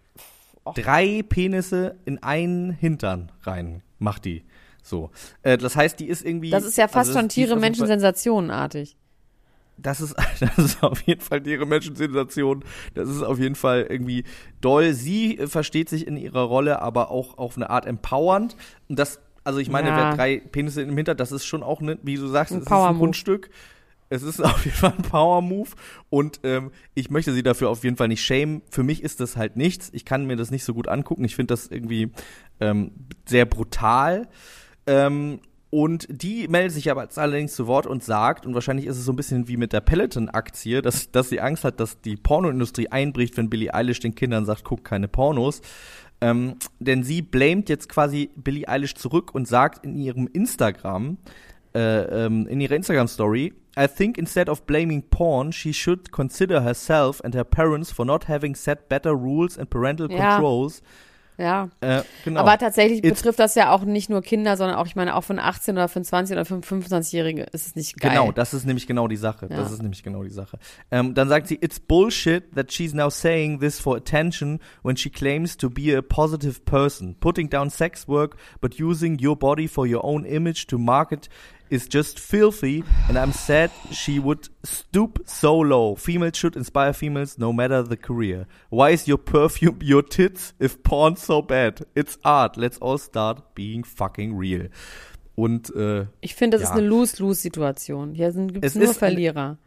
drei Penisse in einen Hintern rein macht die. So. Äh, das heißt, die ist irgendwie. Das ist ja fast also schon Tiere, Menschen, Sensationenartig. Das ist, das ist auf jeden Fall ihre Menschensensation. Das ist auf jeden Fall irgendwie doll. Sie äh, versteht sich in ihrer Rolle, aber auch auf eine Art empowernd. Und das, also ich meine, Ja. wer drei Penisse im Hintern, das ist schon auch, ne, wie du sagst, Ein es ist ein Move. Kunststück. Es ist auf jeden Fall ein Power-Move und ähm, ich möchte sie dafür auf jeden Fall nicht schämen. Für mich ist das halt nichts. Ich kann mir das nicht so gut angucken. Ich finde das irgendwie ähm, sehr brutal. Ähm, Und die meldet sich aber jetzt allerdings zu Wort und sagt, und wahrscheinlich ist es so ein bisschen wie mit der Peloton-Aktie, dass, dass sie Angst hat, dass die Pornoindustrie einbricht, wenn Billie Eilish den Kindern sagt, guck keine Pornos. Ähm, denn sie blamet jetzt quasi Billie Eilish zurück und sagt in ihrem Instagram, äh, ähm, in ihrer Instagram-Story, I think instead of blaming porn, she should consider herself and her parents for not having set better rules and parental Ja. controls. Ja. Äh, genau. Aber tatsächlich It's- betrifft das ja auch nicht nur Kinder, sondern auch, ich meine, auch von 18 oder von 20 oder von 25-Jährige ist es nicht geil. Genau, das ist nämlich genau die Sache. Ja. Das ist nämlich genau die Sache. Ähm, dann sagt sie, it's bullshit that she's now saying this for attention when she claims to be a positive person. Putting down sex work but using your body for your own image to market is just filthy and I'm sad she would stoop so low. Females should inspire females no matter the career. Why is your perfume your tits if porn's so bad? It's art. Let's all start being fucking real. Und äh, Ich finde, das Ja. ist eine Lose-Lose-Situation. Hier gibt Es es nur Verlierer.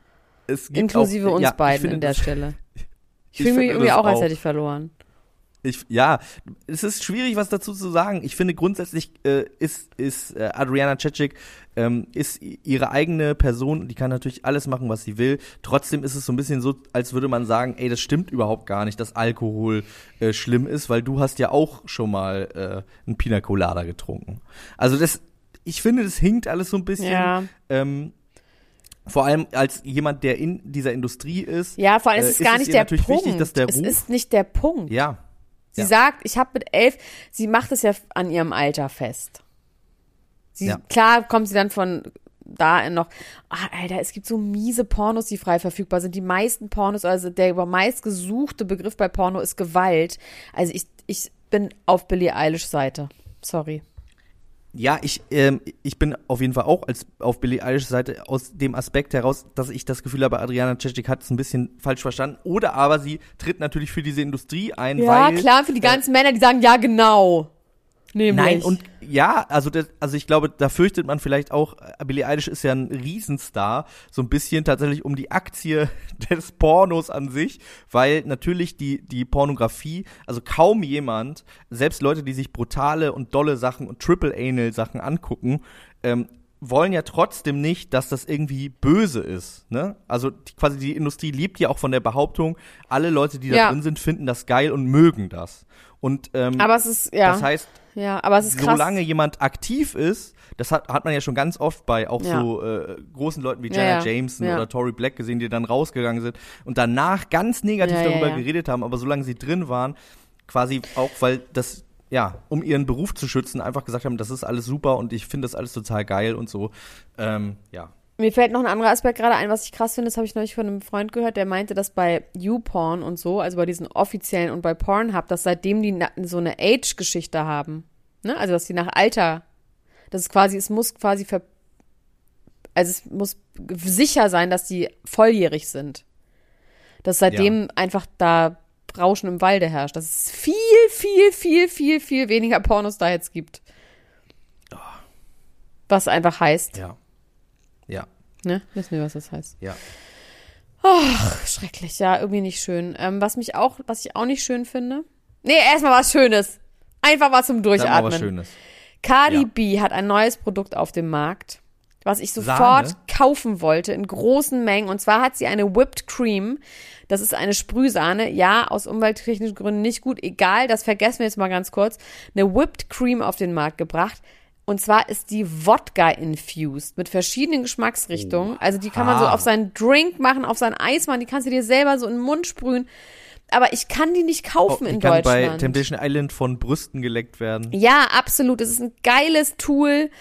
es gibt Inklusive auch, uns ja, beiden finde an der Stelle. Ich Ich fühle mich irgendwie auch, als hätte ich verloren. Ich, ja, es ist schwierig, was dazu zu sagen. Ich finde grundsätzlich äh, ist ist äh, Adriana Cecic ähm, ist ihre eigene Person. Die kann natürlich alles machen, was sie will. Trotzdem ist es so ein bisschen so, als würde man sagen, ey, das stimmt überhaupt gar nicht, dass Alkohol äh, schlimm ist, weil du hast ja auch schon mal äh, ein Pina Colada getrunken. Also das, ich finde, das hinkt alles so ein bisschen. Ja. Ähm, vor allem als jemand, der in dieser Industrie ist. Ja, vor allem äh, ist es gar es nicht ihr der Punkt. wichtig, dass der es ist nicht der Punkt. Ja. Sie Ja. sagt, ich habe mit elf, sie macht es ja an ihrem Alter fest. Sie, Ja. Klar kommt sie dann von da in noch, ah, Alter, es gibt so miese Pornos, die frei verfügbar sind. Die meisten Pornos, also der über meistgesuchte Begriff bei Porno ist Gewalt. Also ich, ich bin auf Billie Eilish Seite. Sorry. Ja, ich, ähm, ich bin auf jeden Fall auch als auf Billie Eilish Seite aus dem Aspekt heraus, dass ich das Gefühl habe, Adriana Cecic hat es ein bisschen falsch verstanden. Oder aber sie tritt natürlich für diese Industrie ein, Ja, weil klar, für die ganzen Männer, die sagen, ja, genau. Nämlich. Nein, und ja, also das, also ich glaube, da fürchtet man vielleicht auch, äh, Billie Eilish ist ja ein Riesenstar, so ein bisschen tatsächlich um die Aktie des Pornos an sich, weil natürlich die, die Pornografie, also kaum jemand, selbst Leute, die sich brutale und dolle Sachen und Triple Anal Sachen angucken, ähm, wollen ja trotzdem nicht, dass das irgendwie böse ist. Ne? Also die, quasi die Industrie liebt ja auch von der Behauptung, alle Leute, die da Ja. drin sind, finden das geil und mögen das. Und ähm, aber es ist, ja. das heißt, ja, aber es ist krass. solange jemand aktiv ist, das hat, hat man ja schon ganz oft bei auch Ja. so äh, großen Leuten wie Janet ja. Jameson Ja. oder Tory Black gesehen, die dann rausgegangen sind und danach ganz negativ darüber geredet haben, aber solange sie drin waren, quasi auch, weil das, ja, um ihren Beruf zu schützen, einfach gesagt haben, das ist alles super und ich finde das alles total geil und so. Ähm, ja. Mir fällt noch ein anderer Aspekt gerade ein, was ich krass finde, das habe ich neulich von einem Freund gehört, der meinte, dass bei YouPorn und so, also bei diesen offiziellen und bei Pornhub, dass seitdem die so eine Age-Geschichte haben, ne? Also dass die nach Alter, das ist quasi, es muss quasi ver, also es muss sicher sein, dass die volljährig sind. Dass seitdem einfach da Rauschen im Walde herrscht, dass es viel, viel, viel, viel, viel weniger Pornos da jetzt gibt. Was einfach heißt, Ja. Ja. ne? Wissen wir, was das heißt. Ja. Schrecklich, ja, irgendwie nicht schön. Ähm, was mich auch, was ich auch nicht schön finde. Nee, erstmal was Schönes. Einfach was zum Durchatmen. was Schönes. Cardi Ja. B hat ein neues Produkt auf dem Markt, was ich sofort Sahne? kaufen wollte in großen Mengen. Und zwar hat sie eine Whipped Cream. Das ist eine Sprühsahne. Ja, aus umwelttechnischen Gründen nicht gut. Egal, das vergessen wir jetzt mal ganz kurz. Eine Whipped Cream auf den Markt gebracht. Und zwar ist die Wodka infused mit verschiedenen Geschmacksrichtungen. Also die kann man so auf seinen Drink machen, auf seinen Eis machen. Die kannst du dir selber so in den Mund sprühen. Aber ich kann die nicht kaufen Oh, die in kann bei. Temptation Island von Brüsten geleckt werden. Ja, absolut. Es ist ein geiles Tool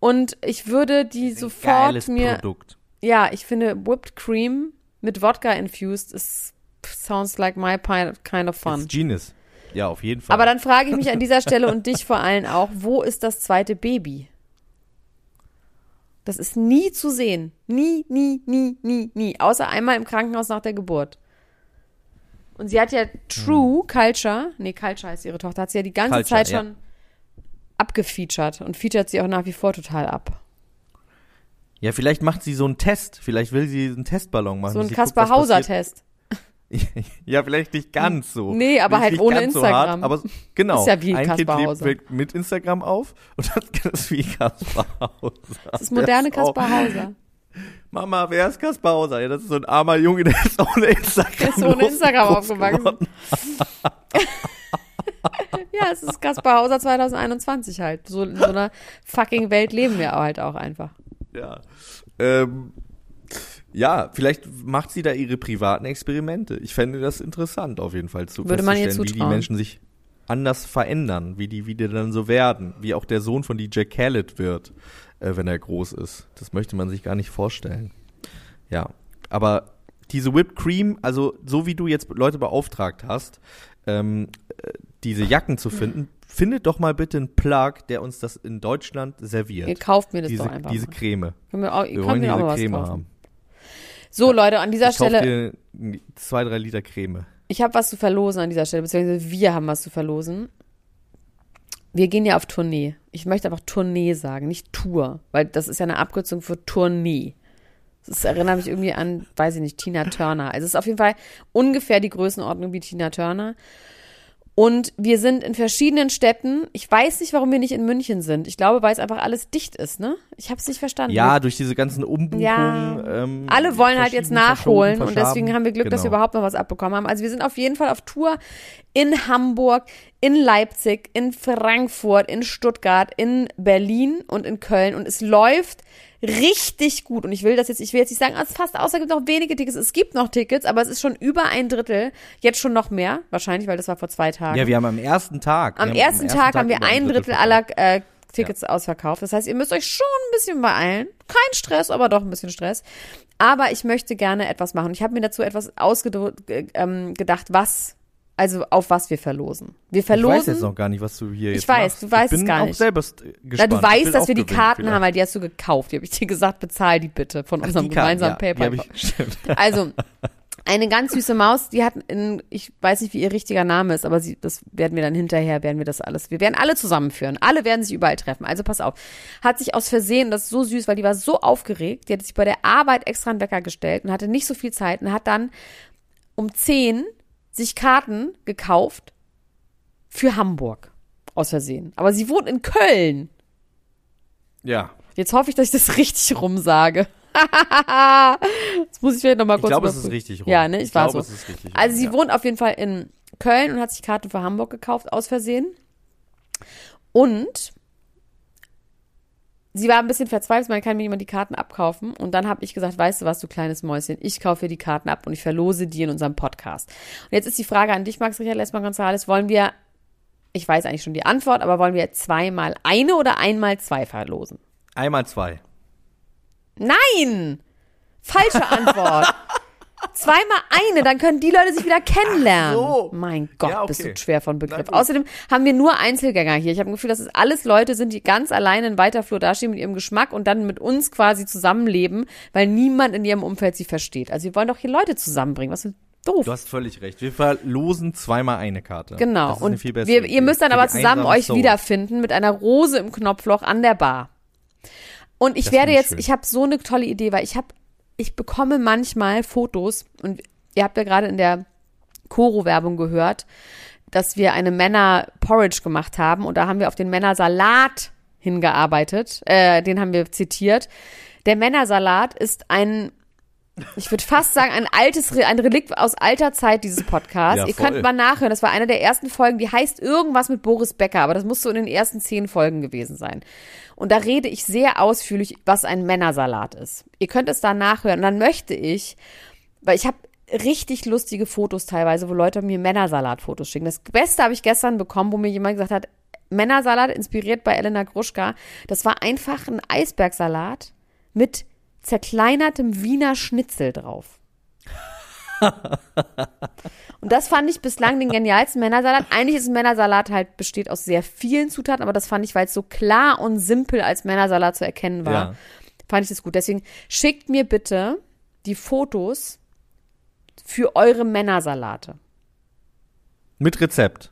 und ich würde die sofort Geiles mir. Produkt. Ja, ich finde Whipped Cream mit Wodka infused ist sounds like my kind of fun. Ist Genius. Ja, auf jeden Fall. Aber dann frage ich mich an dieser Stelle und dich vor allem auch, wo ist das zweite Baby? Das ist nie zu sehen. Nie, nie, nie, nie, nie. Außer einmal im Krankenhaus nach der Geburt. Und sie hat ja True Culture, nee, Culture heißt ihre Tochter, hat sie ja die ganze Culture, Zeit ja. schon abgefeatured und featured sie auch nach wie vor total ab. Ja, vielleicht macht sie so einen Test. Vielleicht will sie einen Testballon machen. So ein dass sie guckt, Kaspar. Hauser-Test. ja, vielleicht nicht ganz so. Nee, aber Nicht- halt nicht ohne ganz so Instagram. hart, aber genau. Ist ja wie Ein Kind Kaspar lebt Hauser. mit- mit Instagram auf und das Kind ist wie Kaspar Hauser. Das ist moderne Kaspar Hauser. Mama, wer ist Kaspar Hauser? Ja, das ist so ein armer Junge, der ist ohne Instagram. Der ist ohne Instagram aufgewachsen. Ja, es ist Kaspar Hauser 2021 halt. So in so einer fucking Welt leben wir halt auch einfach. Ja. Ähm, ja, vielleicht macht sie da ihre privaten Experimente. Ich fände das interessant, auf jeden Fall zu Würde man ihr wie die. Menschen sich anders verändern, wie die wieder dann so werden, wie auch der Sohn von DJ Khaled wird, äh, wenn er groß ist. Das möchte man sich gar nicht vorstellen. Ja, aber diese Whipped Cream, also so wie du jetzt Leute beauftragt hast, ähm, äh, diese Jacken zu finden, findet doch mal bitte einen Plug, der uns das in Deutschland serviert. Ihr kauft mir das diese, doch einfach. diese. Creme. Können wir auch, Wir wollen diese Creme haben. So, Leute, an dieser Ich Stelle, dir zwei, drei Liter Creme. ich habe was zu verlosen an dieser Stelle, beziehungsweise wir haben was zu verlosen. Wir gehen ja auf Tournee. Ich möchte einfach Tournee sagen, nicht Tour, weil das ist ja eine Abkürzung für Tournee. Das erinnert mich irgendwie an, weiß ich nicht, Tina Turner. Also es ist auf jeden Fall ungefähr die Größenordnung wie Tina Turner. Und wir sind in verschiedenen Städten. Ich weiß nicht, warum wir nicht in München sind. Ich glaube, weil es einfach alles dicht ist, ne? Ich habe es nicht verstanden. Ja, durch diese ganzen Umbuchungen. Ja. Ähm, Alle wollen halt jetzt nachholen verschoben, und deswegen haben wir Glück, dass wir Genau. überhaupt noch was abbekommen haben. Also wir sind auf jeden Fall auf Tour in Hamburg, in Leipzig, in Frankfurt, in Stuttgart, in Berlin und in Köln und es läuft richtig gut und ich will das jetzt, ich will jetzt nicht sagen, es ist fast außer, es gibt noch wenige Tickets, es gibt noch Tickets, aber es ist schon über ein Drittel, jetzt schon noch mehr, wahrscheinlich, weil das war vor zwei Tagen. Ja, wir haben am ersten Tag. Am wir haben ersten Tag haben wir ein Drittel verkauft. aller äh, Tickets ausverkauft. Das heißt, ihr müsst euch schon ein bisschen beeilen. Kein Stress, aber doch ein bisschen Stress. Aber ich möchte gerne etwas machen. Ich habe mir dazu etwas ausgedacht, ähm, gedacht, was, also auf was wir verlosen. Wir Ich verlosen. weiß jetzt noch gar nicht, was du hier Ich jetzt weiß, machst. du weißt ich es bin gar auch nicht. selber st- Na, gespannt. du Ich weißt, dass auch wir die Karten vielleicht. haben, weil die hast du gekauft. Die habe ich dir gesagt, bezahl die bitte von unserem Karten, gemeinsamen ja, die PayPal. hab ich, stimmt. Also, eine ganz süße Maus, die hat, in, ich weiß nicht, wie ihr richtiger Name ist, aber sie, das werden wir dann hinterher, werden wir das alles, wir werden alle zusammenführen. Alle werden sich überall treffen. Also pass auf. Hat sich aus Versehen, das ist so süß, weil die war so aufgeregt, die hat sich bei der Arbeit extra einen Wecker gestellt und hatte nicht so viel Zeit und hat dann um 10 sich Karten gekauft für Hamburg. Aus Versehen. Aber sie wohnt in Köln. Ja, Jetzt hoffe ich, dass ich das richtig rumsage. Jetzt muss ich vielleicht nochmal ich kurz glaube, es ist richtig rum. Ja, ne, ich, ich war glaube, so. es ist richtig Also rum, sie ja. wohnt auf jeden Fall in Köln und hat sich Karten für Hamburg gekauft, aus Versehen. Und sie war ein bisschen verzweifelt, man kann mir niemand die Karten abkaufen. Und dann habe ich gesagt, weißt du was, du kleines Mäuschen, ich kaufe dir die Karten ab und ich verlose die in unserem Podcast. Und jetzt ist die Frage an dich, Max Richard Lesmann Gonzales, wollen wir, ich weiß eigentlich schon die Antwort, aber wollen wir zweimal eine oder einmal zwei verlosen? Einmal zwei. Nein! Falsche Antwort. Zweimal eine, dann können die Leute sich wieder kennenlernen. so. Mein Gott, Ja, bist okay. du schwer von Begriff. Außerdem haben wir nur Einzelgänger hier. Ich habe ein Gefühl, dass es alles Leute sind, die ganz alleine in weiter Flur dastehen mit ihrem Geschmack und dann mit uns quasi zusammenleben, weil niemand in ihrem Umfeld sie versteht. Also wir wollen doch hier Leute zusammenbringen. Was für doof. Du hast völlig recht. Wir verlosen zweimal eine Karte. Genau. Das ist eine Und viel bessere wir, ihr müsst dann aber zusammen euch Soul. wiederfinden mit einer Rose im Knopfloch an der Bar. Und ich Das werde jetzt, schön. ich habe so eine tolle Idee, weil ich habe, ich bekomme manchmal Fotos und ihr habt ja gerade in der Koro-Werbung gehört, dass wir eine Männer-Porridge gemacht haben und da haben wir auf den Männersalat hingearbeitet, äh, den haben wir zitiert. Der Männersalat ist ein ich würde fast sagen, ein altes, ein Relikt aus alter Zeit dieses Podcasts. Ja, Ihr könnt mal nachhören. Das war eine der ersten Folgen, die heißt irgendwas mit Boris Becker, aber das muss so in den ersten zehn Folgen gewesen sein. Und da rede ich sehr ausführlich, was ein Männersalat ist. Ihr könnt es da nachhören. Und dann möchte ich, weil ich habe richtig lustige Fotos teilweise, wo Leute mir Männersalat-Fotos schicken. Das Beste habe ich gestern bekommen, wo mir jemand gesagt hat, Männersalat inspiriert bei Elena Gruschka. Das war einfach ein Eisbergsalat mit zerkleinertem Wiener Schnitzel drauf. Und das fand ich bislang den genialsten Männersalat. Eigentlich ist ein Männersalat halt besteht aus sehr vielen Zutaten, aber das fand ich, weil es so klar und simpel als Männersalat zu erkennen war, Ja. fand ich das gut. Deswegen schickt mir bitte die Fotos für eure Männersalate. Mit Rezept.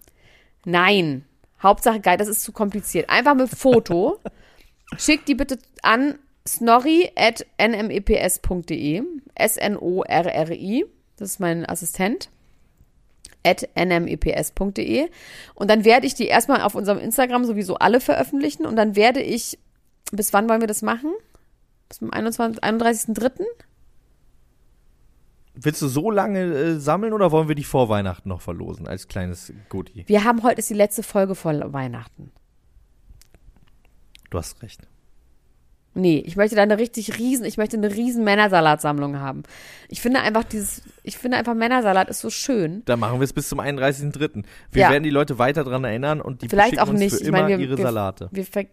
Nein. Hauptsache geil, das ist zu kompliziert. Einfach mit Foto. Schickt die bitte an snorri at nmeps.de. S-N-O-R-R-I. Das ist mein Assistent. at nmeps.de. Und dann werde ich die erstmal auf unserem Instagram sowieso alle veröffentlichen. Und dann werde ich, bis wann wollen wir das machen? Bis zum 21 31.3.? Willst du so lange äh, sammeln oder wollen wir die vor Weihnachten noch verlosen als kleines Goodie? Wir haben heute ist die letzte Folge vor Weihnachten. Du hast recht. Nee, ich möchte da eine richtig riesen, ich möchte eine riesen Männersalatsammlung haben. Ich finde einfach dieses, ich finde einfach Männersalat ist so schön. Dann machen wir es bis zum 31.3. Wir Ja. werden die Leute weiter daran erinnern und die Vielleicht auch nicht. für Ich immer meine, wir, ihre wir, Salate. Wir ver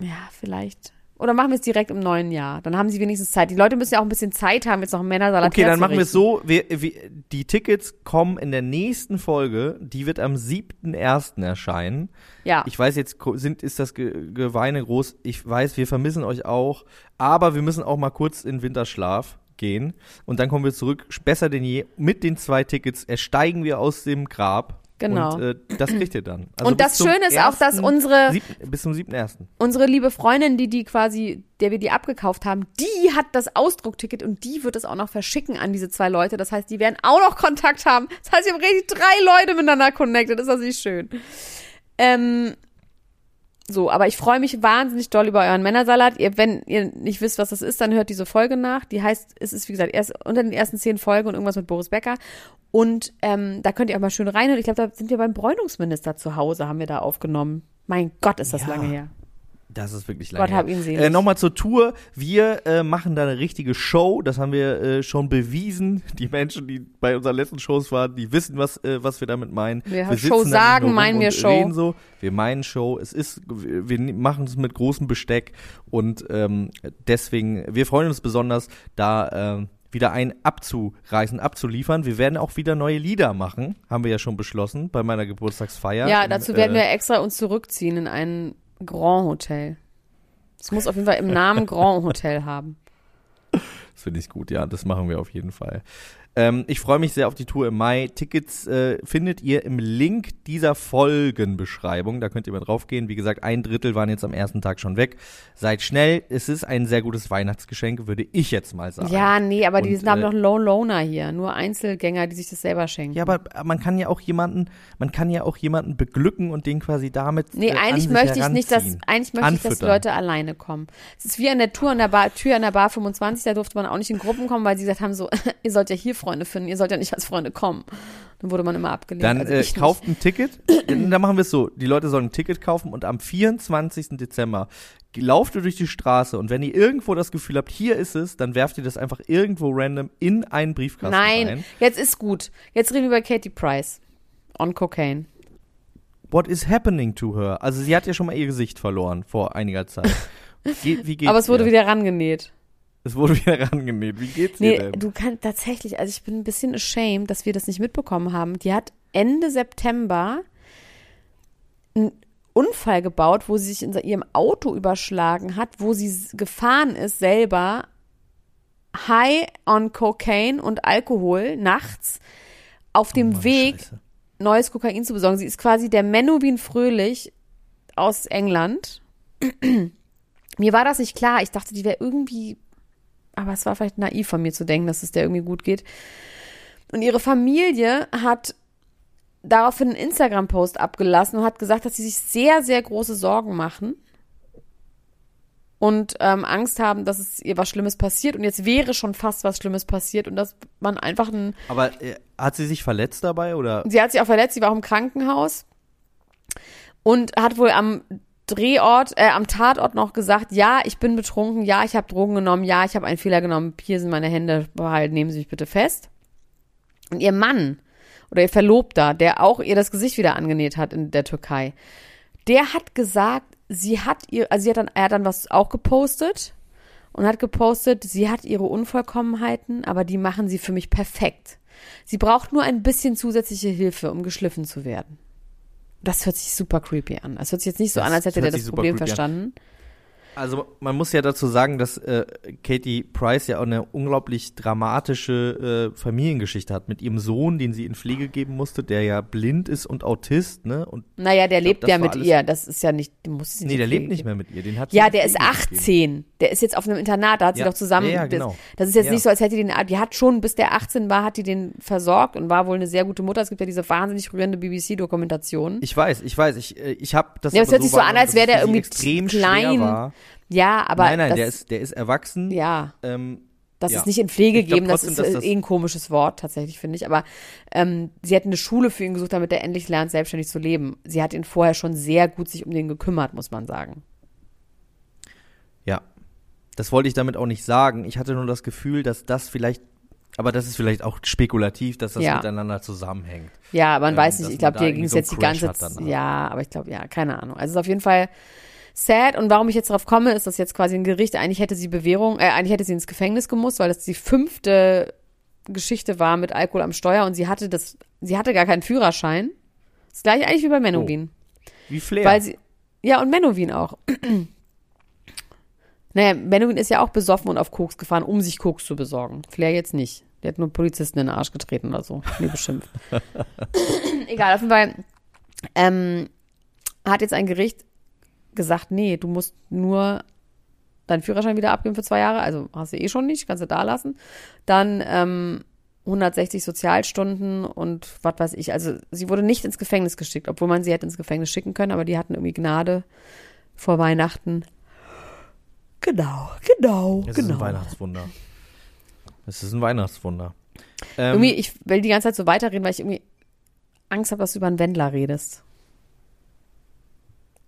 ja, vielleicht. Oder machen wir es direkt im neuen Jahr. Dann haben sie wenigstens Zeit. Die Leute müssen ja auch ein bisschen Zeit haben, jetzt noch einen Männersalat Okay, dann machen wir es so. Wir, wir, die Tickets kommen in der nächsten Folge. Die wird am 7.1. erscheinen. Ja. Ich weiß, jetzt sind, ist das Ge Geweine groß. Ich weiß, wir vermissen euch auch. Aber wir müssen auch mal kurz in Winterschlaf gehen. Und dann kommen wir zurück, besser denn je. Mit den zwei Tickets ersteigen wir aus dem Grab. Genau. Und äh, das kriegt ihr dann. Also Und das Schöne ist auch, dass 1. unsere, Sieb- bis zum 7.1. unsere liebe Freundin, die die quasi, der wir die abgekauft haben, die hat das Ausdruckticket und die wird es auch noch verschicken an diese zwei Leute. Das heißt, die werden auch noch Kontakt haben. Das heißt, wir haben richtig drei Leute miteinander connected. Ist das nicht schön? Ähm, so, aber ich freue mich wahnsinnig doll über euren Männersalat. Ihr, wenn ihr nicht wisst, was das ist, dann hört diese Folge nach. Die heißt, es ist wie gesagt erst unter den ersten zehn Folgen und irgendwas mit Boris Becker. Und ähm, da könnt ihr auch mal schön reinhören. Ich glaube, da sind wir beim Bräunungsminister zu Hause, haben wir da aufgenommen. Mein Gott, ist das Ja. lange her. Das ist wirklich Gott lange. hab her. ihn. Äh, Nochmal zur Tour. Wir äh, machen da eine richtige Show. Das haben wir äh, schon bewiesen. Die Menschen, die bei unseren letzten Shows waren, die wissen, was, äh, was wir damit meinen. Wir sitzen Show sagen, meinen wir Show. Reden so. Wir meinen Show. Es ist, wir wir machen es mit großem Besteck und ähm, deswegen, wir freuen uns besonders, da ähm, wieder ein abzureißen, abzuliefern. Wir werden auch wieder neue Lieder machen, haben wir ja schon beschlossen bei meiner Geburtstagsfeier. Ja, dazu werden äh, wir extra uns zurückziehen in ein Grand Hotel. Es muss auf jeden Fall im Namen Grand Hotel haben. Das finde ich gut, ja, das machen wir auf jeden Fall. Ähm, ich freue mich sehr auf die Tour im Mai. Tickets äh, findet ihr im Link dieser Folgenbeschreibung. Da könnt ihr mal draufgehen. Wie gesagt, ein Drittel waren jetzt am ersten Tag schon weg. Seid schnell. Es ist ein sehr gutes Weihnachtsgeschenk, würde ich jetzt mal sagen. Ja, nee, aber die haben äh, doch Low Loner hier. Nur Einzelgänger, die sich das selber schenken. Ja, aber man kann ja auch jemanden, man kann ja auch jemanden beglücken und den quasi damit. Nee, äh, eigentlich möchte ich nicht, dass, eigentlich möchte ich, dass Anfüttern. Leute alleine kommen. Es ist wie an der Tour an der Bar, Tür an der Bar 25, da durfte man auch nicht in Gruppen kommen, weil sie gesagt haben so, ihr sollt ja hier Freunde finden, ihr sollt ja nicht als Freunde kommen. Dann wurde man immer abgelehnt. Dann also äh, nicht. kauft ein Ticket. dann machen wir es so. Die Leute sollen ein Ticket kaufen und am 24. Dezember lauft ihr durch die Straße und wenn ihr irgendwo das Gefühl habt, hier ist es, dann werft ihr das einfach irgendwo random in einen Briefkasten Nein, rein. jetzt ist gut. Jetzt reden wir über Katie Price. On Cocaine. What is happening to her? Also sie hat ja schon mal ihr Gesicht verloren vor einiger Zeit. Ge wie geht's Aber es wurde ihr? wieder rangenäht. Es wurde wieder rangenäht. Wie geht's Nee, ihr denn? du kannst tatsächlich, also ich bin ein bisschen ashamed, dass wir das nicht mitbekommen haben. Die hat Ende September einen Unfall gebaut, wo sie sich in ihrem Auto überschlagen hat, wo sie gefahren ist selber, high on Cocaine und Alkohol nachts auf dem Oh Mann, Weg Scheiße. neues Kokain zu besorgen. Sie ist quasi der Menowin Fröhlich aus England. mir war das nicht klar. Ich dachte, die wäre irgendwie, aber es war vielleicht naiv von mir zu denken, dass es der irgendwie gut geht. Und ihre Familie hat daraufhin einen Instagram-Post abgelassen und hat gesagt, dass sie sich sehr, sehr große Sorgen machen und ähm, Angst haben, dass es ihr was Schlimmes passiert. Und jetzt wäre schon fast was Schlimmes passiert und dass man einfach ein Aber äh, hat sie sich verletzt dabei oder? Sie hat sich auch verletzt, sie war auch im Krankenhaus und hat wohl am Drehort, äh, am Tatort noch gesagt, ja, ich bin betrunken, ja, ich habe Drogen genommen, ja, ich habe einen Fehler genommen, hier sind meine Hände, behalten, nehmen Sie mich bitte fest. Und ihr Mann oder ihr Verlobter, der auch ihr das Gesicht wieder angenäht hat in der Türkei, der hat gesagt, sie hat ihr, also sie hat dann, er hat dann was auch gepostet und hat gepostet, sie hat ihre Unvollkommenheiten, aber die machen sie für mich perfekt. Sie braucht nur ein bisschen zusätzliche Hilfe, um geschliffen zu werden. Das hört sich super creepy an. Das hört sich jetzt nicht so Das an, als hätte der das Problem creepy an. Also man muss ja dazu sagen, dass äh, Katie Price ja auch eine unglaublich dramatische äh, Familiengeschichte hat mit ihrem Sohn, den sie in Pflege geben musste, der ja blind ist und Autist, ne? Und Naja, der lebt ja mit ihr. Das ist ja nicht, du musst sie nee, der lebt nicht mehr mit ihr. Den hat sie Ja, der ist Pflege gegeben. 18. Der ist jetzt auf einem Internat, da hat sie Ja. doch zusammen. Ja, ja, das, genau. das ist jetzt Ja. nicht so, als hätte die den, die hat schon, bis der 18 war, hat die den versorgt und war wohl eine sehr gute Mutter. Es gibt ja diese wahnsinnig rührende BBC-Dokumentation. Ich weiß, ich weiß, ich, äh, ich habe das. Ja, es hört sich so an, als wäre der sie irgendwie extrem klein. Schwer war. Ja, aber. nein, nein, das, der ist, der ist erwachsen. Ja. Ähm, Das Ja. ist nicht in Pflege geben, das ist das- eh ein komisches Wort, tatsächlich, finde ich. Aber ähm, sie hat eine Schule für ihn gesucht, damit er endlich lernt, selbstständig zu leben. Sie hat ihn vorher schon sehr gut sich um den gekümmert, muss man sagen. Ja, das wollte ich damit auch nicht sagen. Ich hatte nur das Gefühl, dass das vielleicht, aber das ist vielleicht auch spekulativ, dass das Ja. miteinander zusammenhängt. Ja, man Ähm, weiß nicht. Ich glaube, dir ging es jetzt die ganze Zeit. Ja, aber ich glaube, ja, keine Ahnung. Also es ist auf jeden Fall sad. Und warum ich jetzt darauf komme, ist, dass jetzt quasi ein Gericht, eigentlich hätte sie Bewährung, äh, eigentlich hätte sie ins Gefängnis gemusst, weil das die fünfte Geschichte war mit Alkohol am Steuer und sie hatte das, sie hatte gar keinen Führerschein. Das gleiche eigentlich wie bei Menowin. Wie Flair. Weil sie, ja, und Menowin auch. naja, Menowin ist ja auch besoffen und auf Koks gefahren, um sich Koks zu besorgen. Flair jetzt nicht. Der hat nur Polizisten in den Arsch getreten oder so. Nee, beschimpft. Egal, auf jeden Fall ähm, hat jetzt ein Gericht gesagt, nee, du musst nur deinen Führerschein wieder abgeben für zwei Jahre. Also hast du eh schon nicht, kannst du da lassen. Dann ähm, 160 Sozialstunden und was weiß ich. Also sie wurde nicht ins Gefängnis geschickt, obwohl man sie hätte ins Gefängnis schicken können, aber die hatten irgendwie Gnade vor Weihnachten. Genau, genau, es ist genau. ein Weihnachtswunder. Es ist ein Weihnachtswunder. Ähm, Irgendwie, ich will die ganze Zeit so weiterreden, weil ich irgendwie Angst habe, dass du über einen Wendler redest.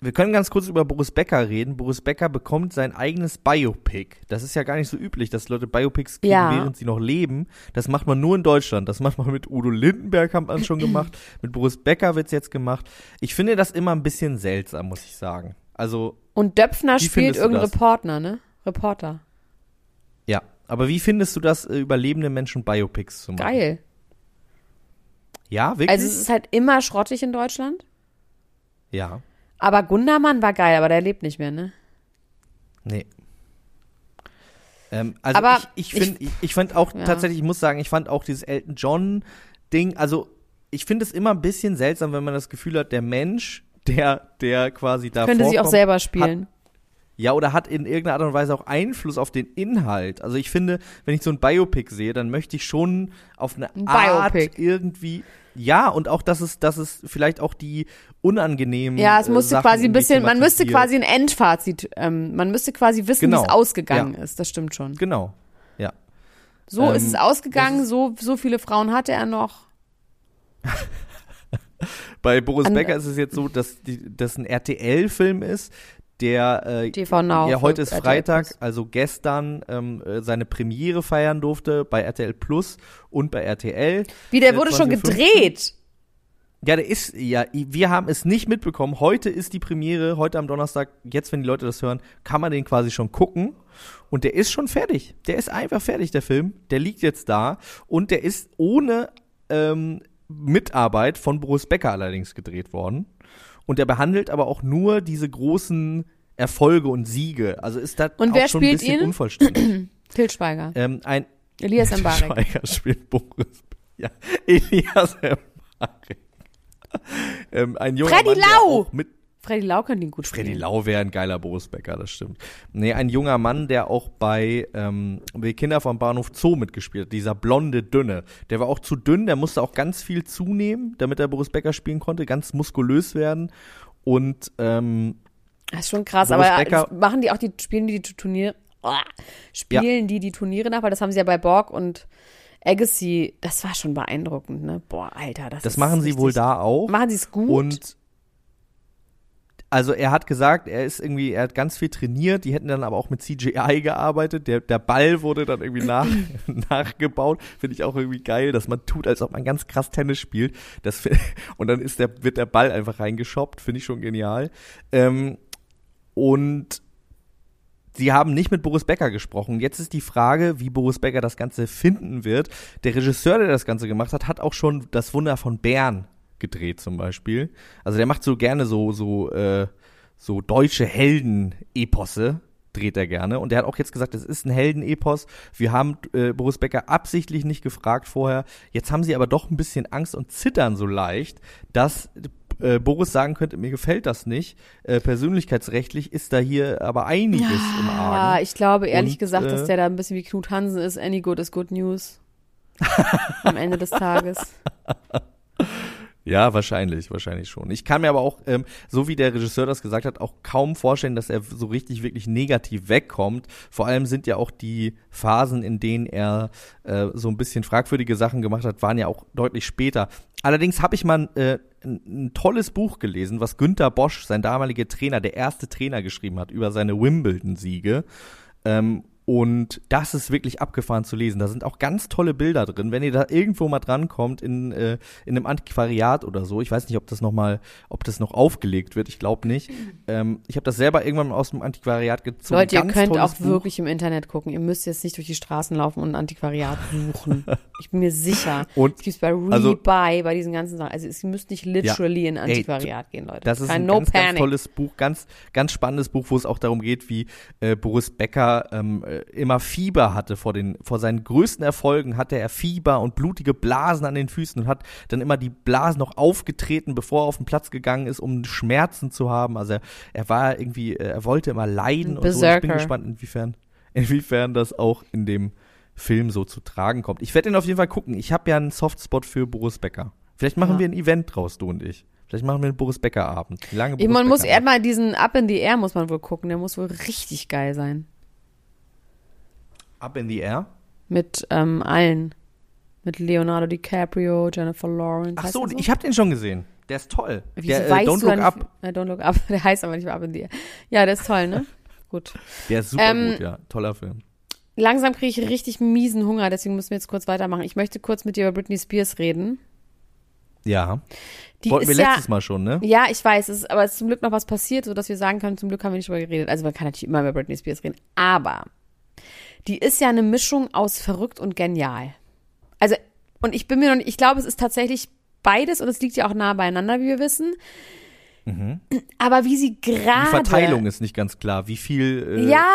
Wir können ganz kurz über Boris Becker reden. Boris Becker bekommt sein eigenes Biopic. Das ist ja gar nicht so üblich, dass Leute Biopics kriegen, Ja. während sie noch leben. Das macht man nur in Deutschland. Das macht man mit Udo Lindenberg, hat man schon gemacht. Mit Boris Becker wird's jetzt gemacht. Ich finde das immer ein bisschen seltsam, muss ich sagen. Also, Und Döpfner spielt das? Reporter, ne? Reporter. ja. Aber wie findest du das, äh, über lebende Menschen Biopics zu machen? Geil. Ja, wirklich? Also es ist halt immer schrottig in Deutschland. ja. Aber Gundermann war geil, aber der lebt nicht mehr, ne? Nee. Ähm, also Aber ich, ich finde, ich, ich fand auch Ja. tatsächlich, ich muss sagen, ich fand auch dieses Elton John Ding, also ich finde es immer ein bisschen seltsam, wenn man das Gefühl hat, der Mensch, der, der quasi da Könnte sie auch selber spielen. ja, oder hat in irgendeiner Art und Weise auch Einfluss auf den Inhalt. Also ich finde, wenn ich so ein Biopic sehe, dann möchte ich schon auf eine Ein Art Biopic. irgendwie, ja, und auch, dass es, dass es vielleicht auch die unangenehmen Ja, es äh, musste Sachen quasi ein bisschen, man müsste quasi ein Endfazit, ähm, man müsste quasi wissen, Genau. wie es ausgegangen Ja. ist. Das stimmt schon. Genau, ja. So Ähm, ist es ausgegangen, das so, so viele Frauen hatte er noch. Bei Boris An- Becker ist es jetzt so, dass die, das ein RTL-Film ist, der äh, TV Now. ja heute ist Freitag, also gestern ähm, äh, seine Premiere feiern durfte bei RTL Plus und bei RTL. Wie, der äh, wurde schon 2015. gedreht. Ja, der ist, ja, wir haben es nicht mitbekommen. Heute ist die Premiere, heute am Donnerstag, jetzt, wenn die Leute das hören, kann man den quasi schon gucken. Und der ist schon fertig. Der ist einfach fertig, der Film. Der liegt jetzt da. Und der ist ohne ähm, Mitarbeit von Boris Becker allerdings gedreht worden. Und der behandelt aber auch nur diese großen Erfolge und Siege. Also ist das Und auch wer schon ein spielt bisschen ihn? unvollständig. Til Schweiger. ähm, ein Elias Mbarek. Schweiger spielt Boris. Ja, Elias Mbarek. ähm, ein junger Freddy Mann, Lau! auch mit Freddy Lau kann ihn gut spielen. Freddy Lau wäre ein geiler Boris Becker, das stimmt. Nee, ein junger Mann, der auch bei ähm, die Kinder vom Bahnhof Zoo mitgespielt hat, dieser blonde Dünne. Der war auch zu dünn, der musste auch ganz viel zunehmen, damit er Boris Becker spielen konnte, ganz muskulös werden. Und ähm, Das ist schon krass, Boris aber Becker- machen die auch die, spielen die die Turniere, oh, spielen die die Turniere nach, weil das haben sie ja bei Borg und Agassi, das war schon beeindruckend, ne? Boah, Alter, das das machen sie wohl da auch. Machen sie es gut? Und also er hat gesagt, er ist irgendwie, er hat ganz viel trainiert, die hätten dann aber auch mit CGI gearbeitet. Der, der Ball wurde dann irgendwie nach, nachgebaut. Finde ich auch irgendwie geil, dass man tut, als ob man ganz krass Tennis spielt. Das, und dann ist der, wird der Ball einfach reingeschoppt, finde ich schon genial. Ähm, und Sie haben nicht mit Boris Becker gesprochen. Jetzt ist die Frage, wie Boris Becker das Ganze finden wird. Der Regisseur, der das Ganze gemacht hat, hat auch schon das Wunder von Bern gedreht zum Beispiel. Also der macht so gerne so so äh, so deutsche Helden-Eposse. dreht er gerne. Und der hat auch jetzt gesagt, es ist ein Heldenepos. Wir haben äh, Boris Becker absichtlich nicht gefragt vorher. Jetzt haben sie aber doch ein bisschen Angst und zittern so leicht, dass äh, Boris sagen könnte, mir gefällt das nicht. Äh, persönlichkeitsrechtlich ist da hier aber einiges im Ja, Argen. ich glaube ehrlich Und, gesagt, dass äh, der da ein bisschen wie Knut Hansen ist. Any good is good news. Am Ende des Tages. Ja, wahrscheinlich, wahrscheinlich schon. Ich kann mir aber auch, ähm, so wie der Regisseur das gesagt hat, auch kaum vorstellen, dass er so richtig, wirklich negativ wegkommt. Vor allem sind ja auch die Phasen, in denen er äh, so ein bisschen fragwürdige Sachen gemacht hat, waren ja auch deutlich später. Allerdings habe ich mal äh, ein, ein tolles Buch gelesen, was Günter Bosch, sein damaliger Trainer, der erste Trainer geschrieben hat über seine Wimbledon-Siege. Ähm, und das ist wirklich abgefahren zu lesen. Da sind auch ganz tolle Bilder drin. Wenn ihr da irgendwo mal drankommt in, äh, in einem Antiquariat oder so, ich weiß nicht, ob das noch mal, ob das noch aufgelegt wird. Ich glaube nicht. Ähm, ich habe das selber irgendwann mal aus dem Antiquariat gezogen. Leute, ihr Ganz könnt tolles auch Buch. wirklich im Internet gucken. Ihr müsst jetzt nicht durch die Straßen laufen und ein Antiquariat suchen. ich bin mir sicher. Und- es gibt bei also- Rebuy, bei diesen ganzen Sachen. Also es- ihr müsst nicht literally in ein Ey, Antiquariat gehen, Leute. Das ist Kein ein No ganz, ganz tolles Buch, ganz, ganz spannendes Buch, wo es auch darum geht, wie äh, Boris Becker ähm, äh, immer Fieber hatte vor den, vor seinen größten Erfolgen hatte er Fieber und blutige Blasen an den Füßen und hat dann immer die Blasen noch aufgetreten, bevor er auf den Platz gegangen ist, um Schmerzen zu haben. Also er, er war irgendwie, äh, er wollte immer leiden und so. Ich bin gespannt, inwiefern, inwiefern das auch in dem Film so zu tragen kommt. Ich werde ihn auf jeden Fall gucken. Ich habe ja einen Softspot für Boris Becker. Vielleicht machen Ja. wir ein Event draus, du und ich. Vielleicht machen wir einen Boris Becker Abend. Lange Ich, man muss Becker eher mal diesen Up in the Air muss man wohl gucken. Der muss wohl richtig geil sein. Up in the Air. Mit ähm, allen. Mit Leonardo DiCaprio, Jennifer Lawrence. Ach so, der ich habe den schon gesehen. Der ist toll. Wieso der, äh, weißt Don't Look Up. Äh, don't Look Up. Der heißt aber nicht mehr Up in the Air. Ja, der ist toll, ne? Gut. Der ist super Ähm, gut, ja. Toller Film. Langsam kriege ich richtig miesen Hunger, deswegen müssen wir jetzt kurz weitermachen. Ich möchte kurz mit dir über Britney Spears reden. Ja. Die Wollten wir ist ja, letztes Mal schon, ne? Ja, ich weiß, es ist, aber es ist zum Glück noch was passiert, sodass wir sagen können, zum Glück haben wir nicht drüber geredet. Also man kann natürlich immer über Britney Spears reden. Aber die ist ja eine Mischung aus verrückt und genial. Also, und ich bin mir noch nicht, ich glaube, es ist tatsächlich beides und es liegt ja auch nah beieinander, wie wir wissen. Aber wie sie gerade. Mhm. Die Verteilung ist nicht ganz klar. Wie viel? Äh, Ja,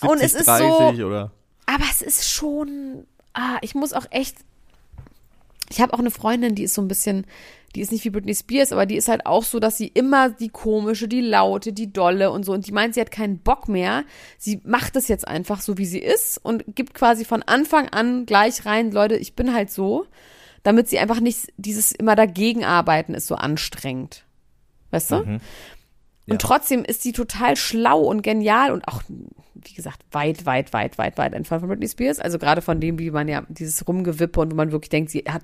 70, und es ist 30 so. oder? Aber es ist schon. Ah, ich muss auch echt. Ich habe auch eine Freundin, die ist so ein bisschen, die ist nicht wie Britney Spears, aber die ist halt auch so, dass sie immer die komische, die laute, die dolle und so. Und die meint, sie hat keinen Bock mehr. Sie macht es jetzt einfach so, wie sie ist und gibt quasi von Anfang an gleich rein, Leute, ich bin halt so, damit sie einfach nicht dieses immer dagegen arbeiten ist so anstrengend. Weißt du? Mhm. Und trotzdem ist sie total schlau und genial und auch, wie gesagt, weit, weit, weit, weit, weit entfernt von Britney Spears. Also gerade von dem, wie man ja dieses Rumgewippe und wo man wirklich denkt, sie hat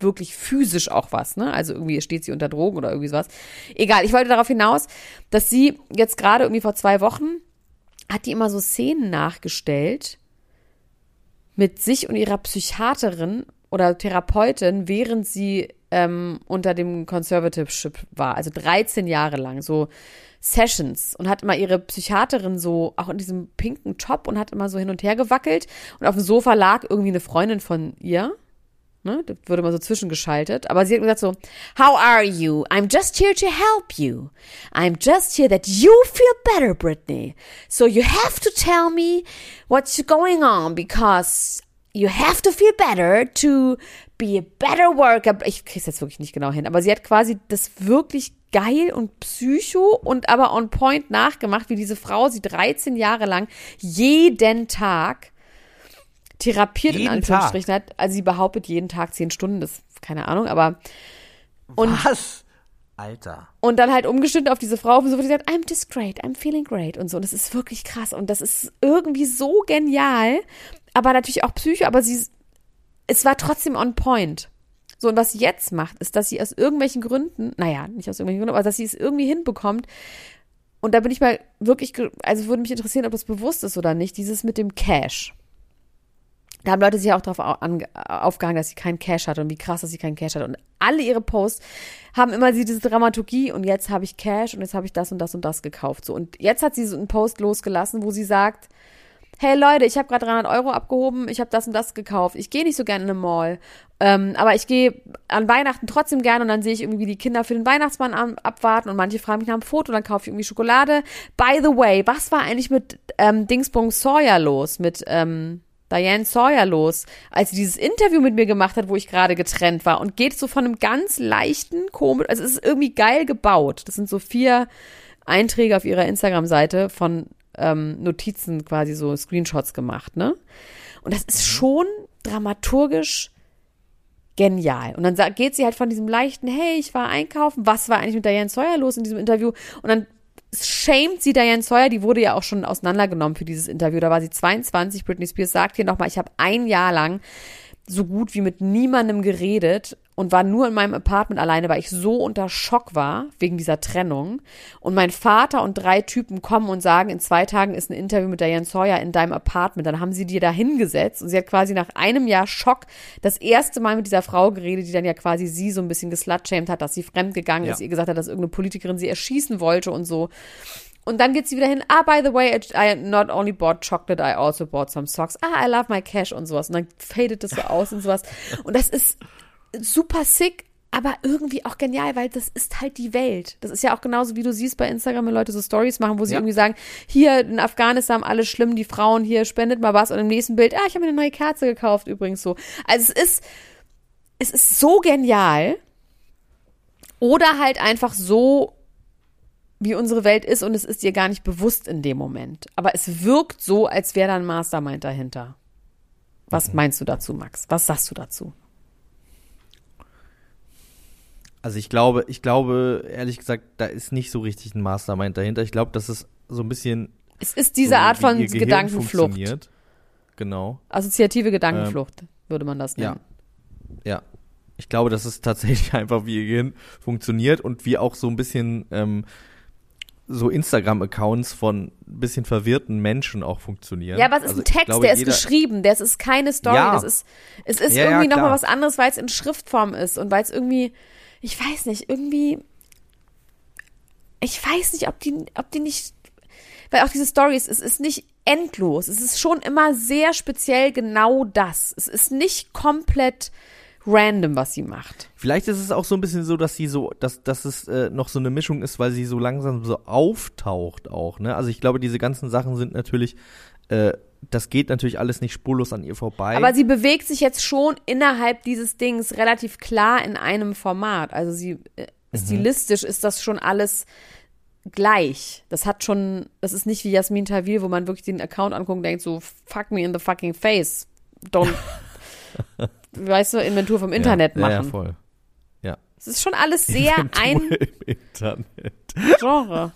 wirklich physisch auch was, ne? Also irgendwie steht sie unter Drogen oder irgendwie sowas. Egal, ich wollte darauf hinaus, dass sie jetzt gerade irgendwie vor zwei Wochen hat die immer so Szenen nachgestellt mit sich und ihrer Psychiaterin oder Therapeutin, während sie ähm, unter dem Conservativeship war, also 13 Jahre lang, so Sessions und hat immer ihre Psychiaterin so auch in diesem pinken Top und hat immer so hin und her gewackelt und auf dem Sofa lag irgendwie eine Freundin von ihr. Ne, das wurde mal so zwischengeschaltet. Aber sie hat gesagt so, How are you? I'm just here to help you. I'm just here that you feel better, Brittany. So you have to tell me what's going on because you have to feel better to be a better worker. Ich krieg's jetzt wirklich nicht genau hin, aber sie hat quasi das wirklich geil und psycho und aber on point nachgemacht, wie diese Frau sie 13 Jahre lang jeden Tag therapiert in Jeden Anführungsstrichen hat. Also sie behauptet jeden Tag 10 Stunden, das keine Ahnung, aber und Was? Alter. und dann halt umgeschnitten auf diese Frau, und so, die sagt, I'm just great, I'm feeling great und so. Und das ist wirklich krass und das ist irgendwie so genial, aber natürlich auch Psycho, aber sie, es war trotzdem on point. So, und was sie jetzt macht, ist, dass sie aus irgendwelchen Gründen, naja, nicht aus irgendwelchen Gründen, aber dass sie es irgendwie hinbekommt. Und da bin ich mal wirklich, also würde mich interessieren, ob das bewusst ist oder nicht, dieses mit dem Cash. Da haben Leute sich auch darauf aufgehangen, dass sie keinen Cash hat und wie krass, dass sie keinen Cash hat. Und alle ihre Posts haben immer diese Dramaturgie und jetzt habe ich Cash und jetzt habe ich das und das und das gekauft. So und jetzt hat sie so einen Post losgelassen, wo sie sagt, hey Leute, ich habe gerade 300 Euro abgehoben, ich habe das und das gekauft. Ich gehe nicht so gerne in eine Mall, ähm, aber ich gehe an Weihnachten trotzdem gerne und dann sehe ich irgendwie die Kinder für den Weihnachtsmann abwarten und manche fragen mich nach einem Foto, dann kaufe ich irgendwie Schokolade. By the way, was war eigentlich mit ähm, Dingsbums Sawyer los, mit ähm, Diane Sawyer los, als sie dieses Interview mit mir gemacht hat, wo ich gerade getrennt war und geht so von einem ganz leichten, komisch, also es ist irgendwie geil gebaut. Das sind so vier Einträge auf ihrer Instagram-Seite von ähm, Notizen quasi so Screenshots gemacht, ne? Und das ist schon dramaturgisch genial. Und dann geht sie halt von diesem leichten, hey, ich war einkaufen, was war eigentlich mit Diane Sawyer los in diesem Interview? Und dann shamed sie Diane Sawyer, die wurde ja auch schon auseinandergenommen für dieses Interview. Da war sie 22. Britney Spears sagt hier nochmal, ich habe ein Jahr lang so gut wie mit niemandem geredet und war nur in meinem Apartment alleine, weil ich so unter Schock war wegen dieser Trennung. Und mein Vater und drei Typen kommen und sagen, in zwei Tagen ist ein Interview mit Diane Sawyer in deinem Apartment. Dann haben sie dir da hingesetzt und sie hat quasi nach einem Jahr Schock das erste Mal mit dieser Frau geredet, die dann ja quasi sie so ein bisschen geslutshamed hat, dass sie fremdgegangen Ja. ist, ihr gesagt hat, dass irgendeine Politikerin sie erschießen wollte und so. Und dann geht sie wieder hin, ah, by the way, I not only bought chocolate, I also bought some socks. Ah, I love my cash und sowas. Und dann fadet das so aus und sowas. Und das ist super sick, aber irgendwie auch genial, weil das ist halt die Welt. Das ist ja auch genauso, wie du siehst bei Instagram, wenn Leute so Stories machen, wo sie Ja. irgendwie sagen, hier in Afghanistan alles schlimm, die Frauen hier spendet mal was und im nächsten Bild, ah, ich habe mir eine neue Kerze gekauft übrigens so. Also es ist, es ist so genial oder halt einfach so wie unsere Welt ist und es ist dir gar nicht bewusst in dem Moment. Aber es wirkt so, als wäre da ein Mastermind dahinter. Was meinst du dazu, Max? Was sagst du dazu? Also ich glaube, ich glaube, ehrlich gesagt, da ist nicht so richtig ein Mastermind dahinter. Ich glaube, das ist so ein bisschen Es ist diese so, Art von ihr Gedankenflucht. funktioniert. Genau. Assoziative Gedankenflucht, würde man das Ja. nennen. Ja. Ich glaube, dass es tatsächlich einfach wie ihr Gehirn funktioniert und wie auch so ein bisschen ähm, so Instagram-Accounts von ein bisschen verwirrten Menschen auch funktionieren. Ja, aber es ist Also ein Text, glaube, der ist geschrieben, das ist keine Story, Ja. das ist, es ist Ja, ja, irgendwie nochmal klar. was anderes, weil es in Schriftform ist und weil es irgendwie, ich weiß nicht, irgendwie, ich weiß nicht, ob die, ob die nicht, weil auch diese Stories, es ist nicht endlos, es ist schon immer sehr speziell genau das. Es ist nicht komplett random, was sie macht. Vielleicht ist es auch so ein bisschen so, dass sie so, dass, dass es äh, noch so eine Mischung ist, weil sie so langsam so auftaucht auch, ne? Also ich glaube, diese ganzen Sachen sind natürlich, äh, das geht natürlich alles nicht spurlos an ihr vorbei. Aber sie bewegt sich jetzt schon innerhalb dieses Dings relativ klar in einem Format. Also sie äh, Mhm. stilistisch ist das schon alles gleich. Das hat schon, das ist nicht wie Jasmin Tawil, wo man wirklich den Account anguckt und denkt so, fuck me in the fucking face. Don't, weißt du, Inventur vom Internet ja, Ja, ja, machen. voll. Es ist schon alles sehr ein Im Internet. Genre.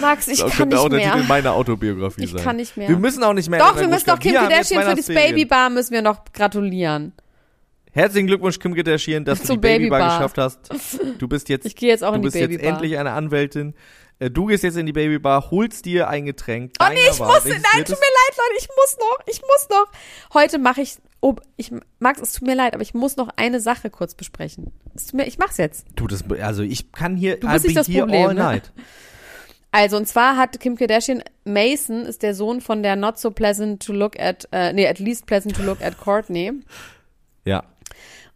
Max, ich Das kann könnte auch nicht der Titel mehr. meiner Autobiografie Ich sein. kann nicht mehr. Wir müssen auch nicht mehr. Doch, wir müssen doch Kim jetzt Kardashian für das. Babybar müssen wir noch gratulieren. Herzlichen Glückwunsch, Kim Kardashian, dass du Zum die Babybar, Babybar. geschafft hast. Du bist jetzt, Ich gehe jetzt auch du in die bist jetzt Babybar. endlich eine Anwältin. Äh, Du gehst jetzt in die Babybar, holst dir ein Getränk. Oh nee, ich muss, Welches nein, tut mir leid, Leute, ich muss noch, ich muss noch. Heute mache ich, oh, ich, Max, es tut mir leid, aber ich muss noch eine Sache kurz besprechen. Es tut mir, ich mach's jetzt. Du, das, also ich kann hier, Du bist nicht das here Problem, all ne? night. Also, und zwar hat Kim Kardashian, Mason ist der Sohn von der not so pleasant to look at, äh, nee, at least pleasant to look at Courtney. Ja.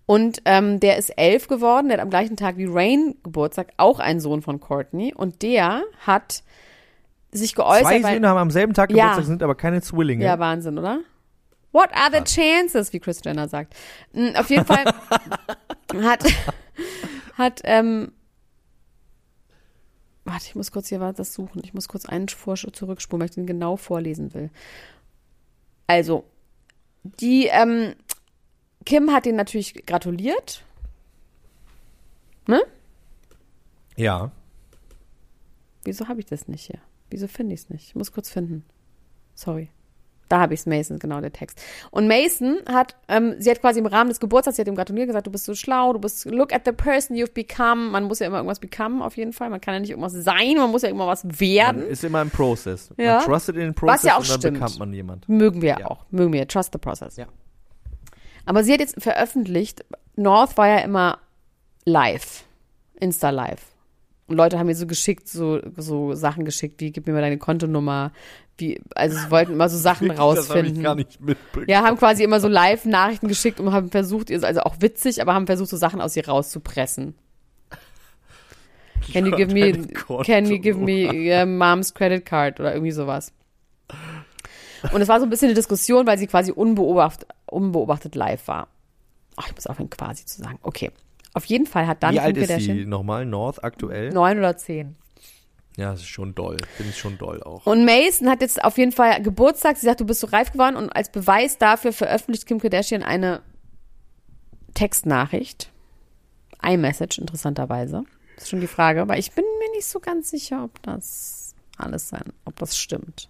Und ähm, der ist elf geworden, der hat am gleichen Tag wie Rain Geburtstag, auch ein Sohn von Courtney. Und der hat sich geäußert, Zwei Söhne haben am selben Tag Ja. Geburtstag, sind aber keine Zwillinge. Ja, Wahnsinn, oder? What are the chances, wie Chris Jenner sagt. Mm, Auf jeden Fall hat, hat, ähm, warte, ich muss kurz hier was das suchen. Ich muss kurz einen Vor zurückspulen, weil ich den genau vorlesen will. Also, die, ähm, Kim hat ihn natürlich gratuliert. Ne? ja. Wieso habe ich das nicht hier? Wieso finde ich es nicht? Ich muss kurz finden. Sorry. Da habe ich es, Mason, genau, der Text. Und Mason hat, ähm, sie hat quasi im Rahmen des Geburtstags, sie hat ihm gratuliert, gesagt, du bist so schlau, du bist, look at the person you've become. Man muss ja immer irgendwas become, auf jeden Fall. Man kann ja nicht irgendwas sein, man muss ja immer was Man werden. ist immer im Prozess. Ja. Man trustet in den Prozess ja auch und dann stimmt. bekommt man jemand. Mögen wir Ja. auch. Mögen wir. Trust the process. Ja. Aber sie hat jetzt veröffentlicht, North war ja immer live. Insta live. Und Leute haben mir so geschickt, so, so Sachen geschickt, wie gib mir mal deine Kontonummer. Wie, also sie wollten immer so Sachen Das habe rausfinden. ich gar nicht mitbekommen. Ja, haben quasi immer so Live-Nachrichten geschickt und haben versucht, ihr- also auch witzig, aber haben versucht, so Sachen aus ihr rauszupressen. Can you give me, can you give me your mom's credit card oder irgendwie sowas. Und es war so ein bisschen eine Diskussion, weil sie quasi unbeobachtet, unbeobachtet live war. Ach, ich muss aufhören, quasi zu sagen. Okay. Auf jeden Fall hat dann Wie alt Kim ist sie nochmal? North aktuell? neun oder zehn. Ja, das ist schon doll. Finde ich schon doll auch. Und Mason hat jetzt auf jeden Fall Geburtstag. Sie sagt, du bist so reif geworden. Und als Beweis dafür veröffentlicht Kim Kardashian eine Textnachricht. iMessage, interessanterweise. Das ist schon die Frage. Aber ich bin mir nicht so ganz sicher, ob das alles sein, ob das stimmt.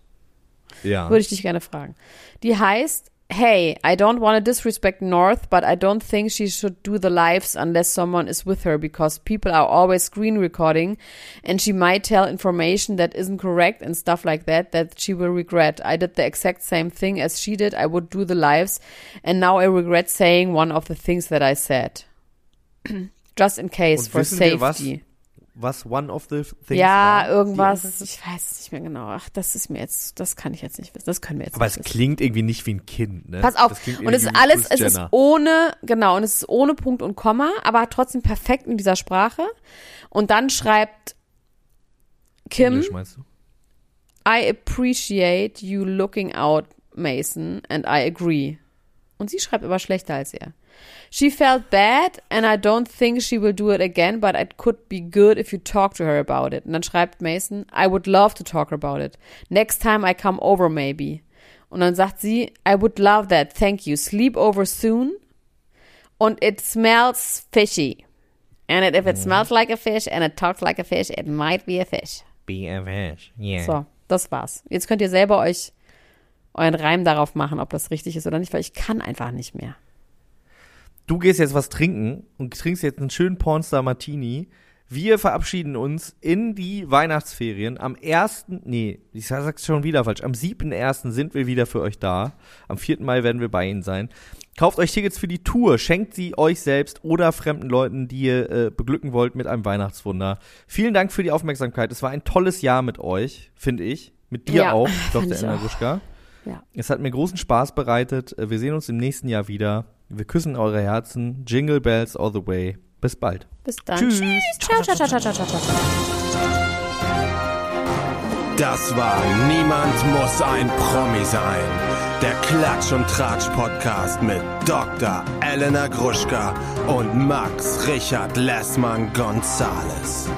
ja. Würde ich dich gerne fragen. Die heißt, Hey, I don't want to disrespect North, but I don't think she should do the lives unless someone is with her because people are always screen recording and she might tell information that isn't correct and stuff like that that she will regret. I did the exact same thing as she did. I would do the lives and now I regret saying one of the things that I said. Just in case Und for wissen wir, was safety. Was one of the things Ja, war, die irgendwas. Ich weiß es nicht mehr genau. Ach, das ist mir jetzt, das kann ich jetzt nicht wissen. Das können wir jetzt Aber nicht es wissen. klingt irgendwie nicht wie ein Kind, ne? Pass auf. Und es ist alles, es ist ohne, genau, und es ist ohne Punkt und Komma, aber trotzdem perfekt in dieser Sprache. Und dann schreibt Kim, Englisch, meinst du? I appreciate you looking out, Mason, and I agree. Und sie schreibt aber schlechter als er. She felt bad and I don't think she will do it again, but it could be good if you talk to her about it. Und dann schreibt Mason, I would love to talk about it. Next time I come over maybe. Und dann sagt sie, I would love that, thank you. Sleep over soon. Und it smells fishy. And it, if it smells like a fish and it talks like a fish, it might be a fish. BFH, yeah. So, das war's. Jetzt könnt ihr selber euch euren Reim darauf machen, ob das richtig ist oder nicht, weil ich kann einfach nicht mehr. Du gehst jetzt was trinken und trinkst jetzt einen schönen Pornstar Martini. Wir verabschieden uns in die Weihnachtsferien. Am 1., nee, ich sag's schon wieder falsch, am 7.1. sind wir wieder für euch da. Am 4. Mai werden wir bei Ihnen sein. Kauft euch Tickets für die Tour, schenkt sie euch selbst oder fremden Leuten, die ihr äh, beglücken wollt mit einem Weihnachtswunder. Vielen Dank für die Aufmerksamkeit. Es war ein tolles Jahr mit euch, finde ich. Mit dir Ja, auch, Dr. auch. Gruschka. Ja. Es hat mir großen Spaß bereitet. Wir sehen uns im nächsten Jahr wieder. Wir küssen eure Herzen. Jingle Bells all the way. Bis bald. Bis dann. Tschüss. Ciao, ciao, ciao, ciao, ciao, ciao, ciao. Das war Niemand muss ein Promi sein. Der Klatsch und Tratsch Podcast mit Dr. Elena Gruschka und Max Richard Lessmann Gonzales.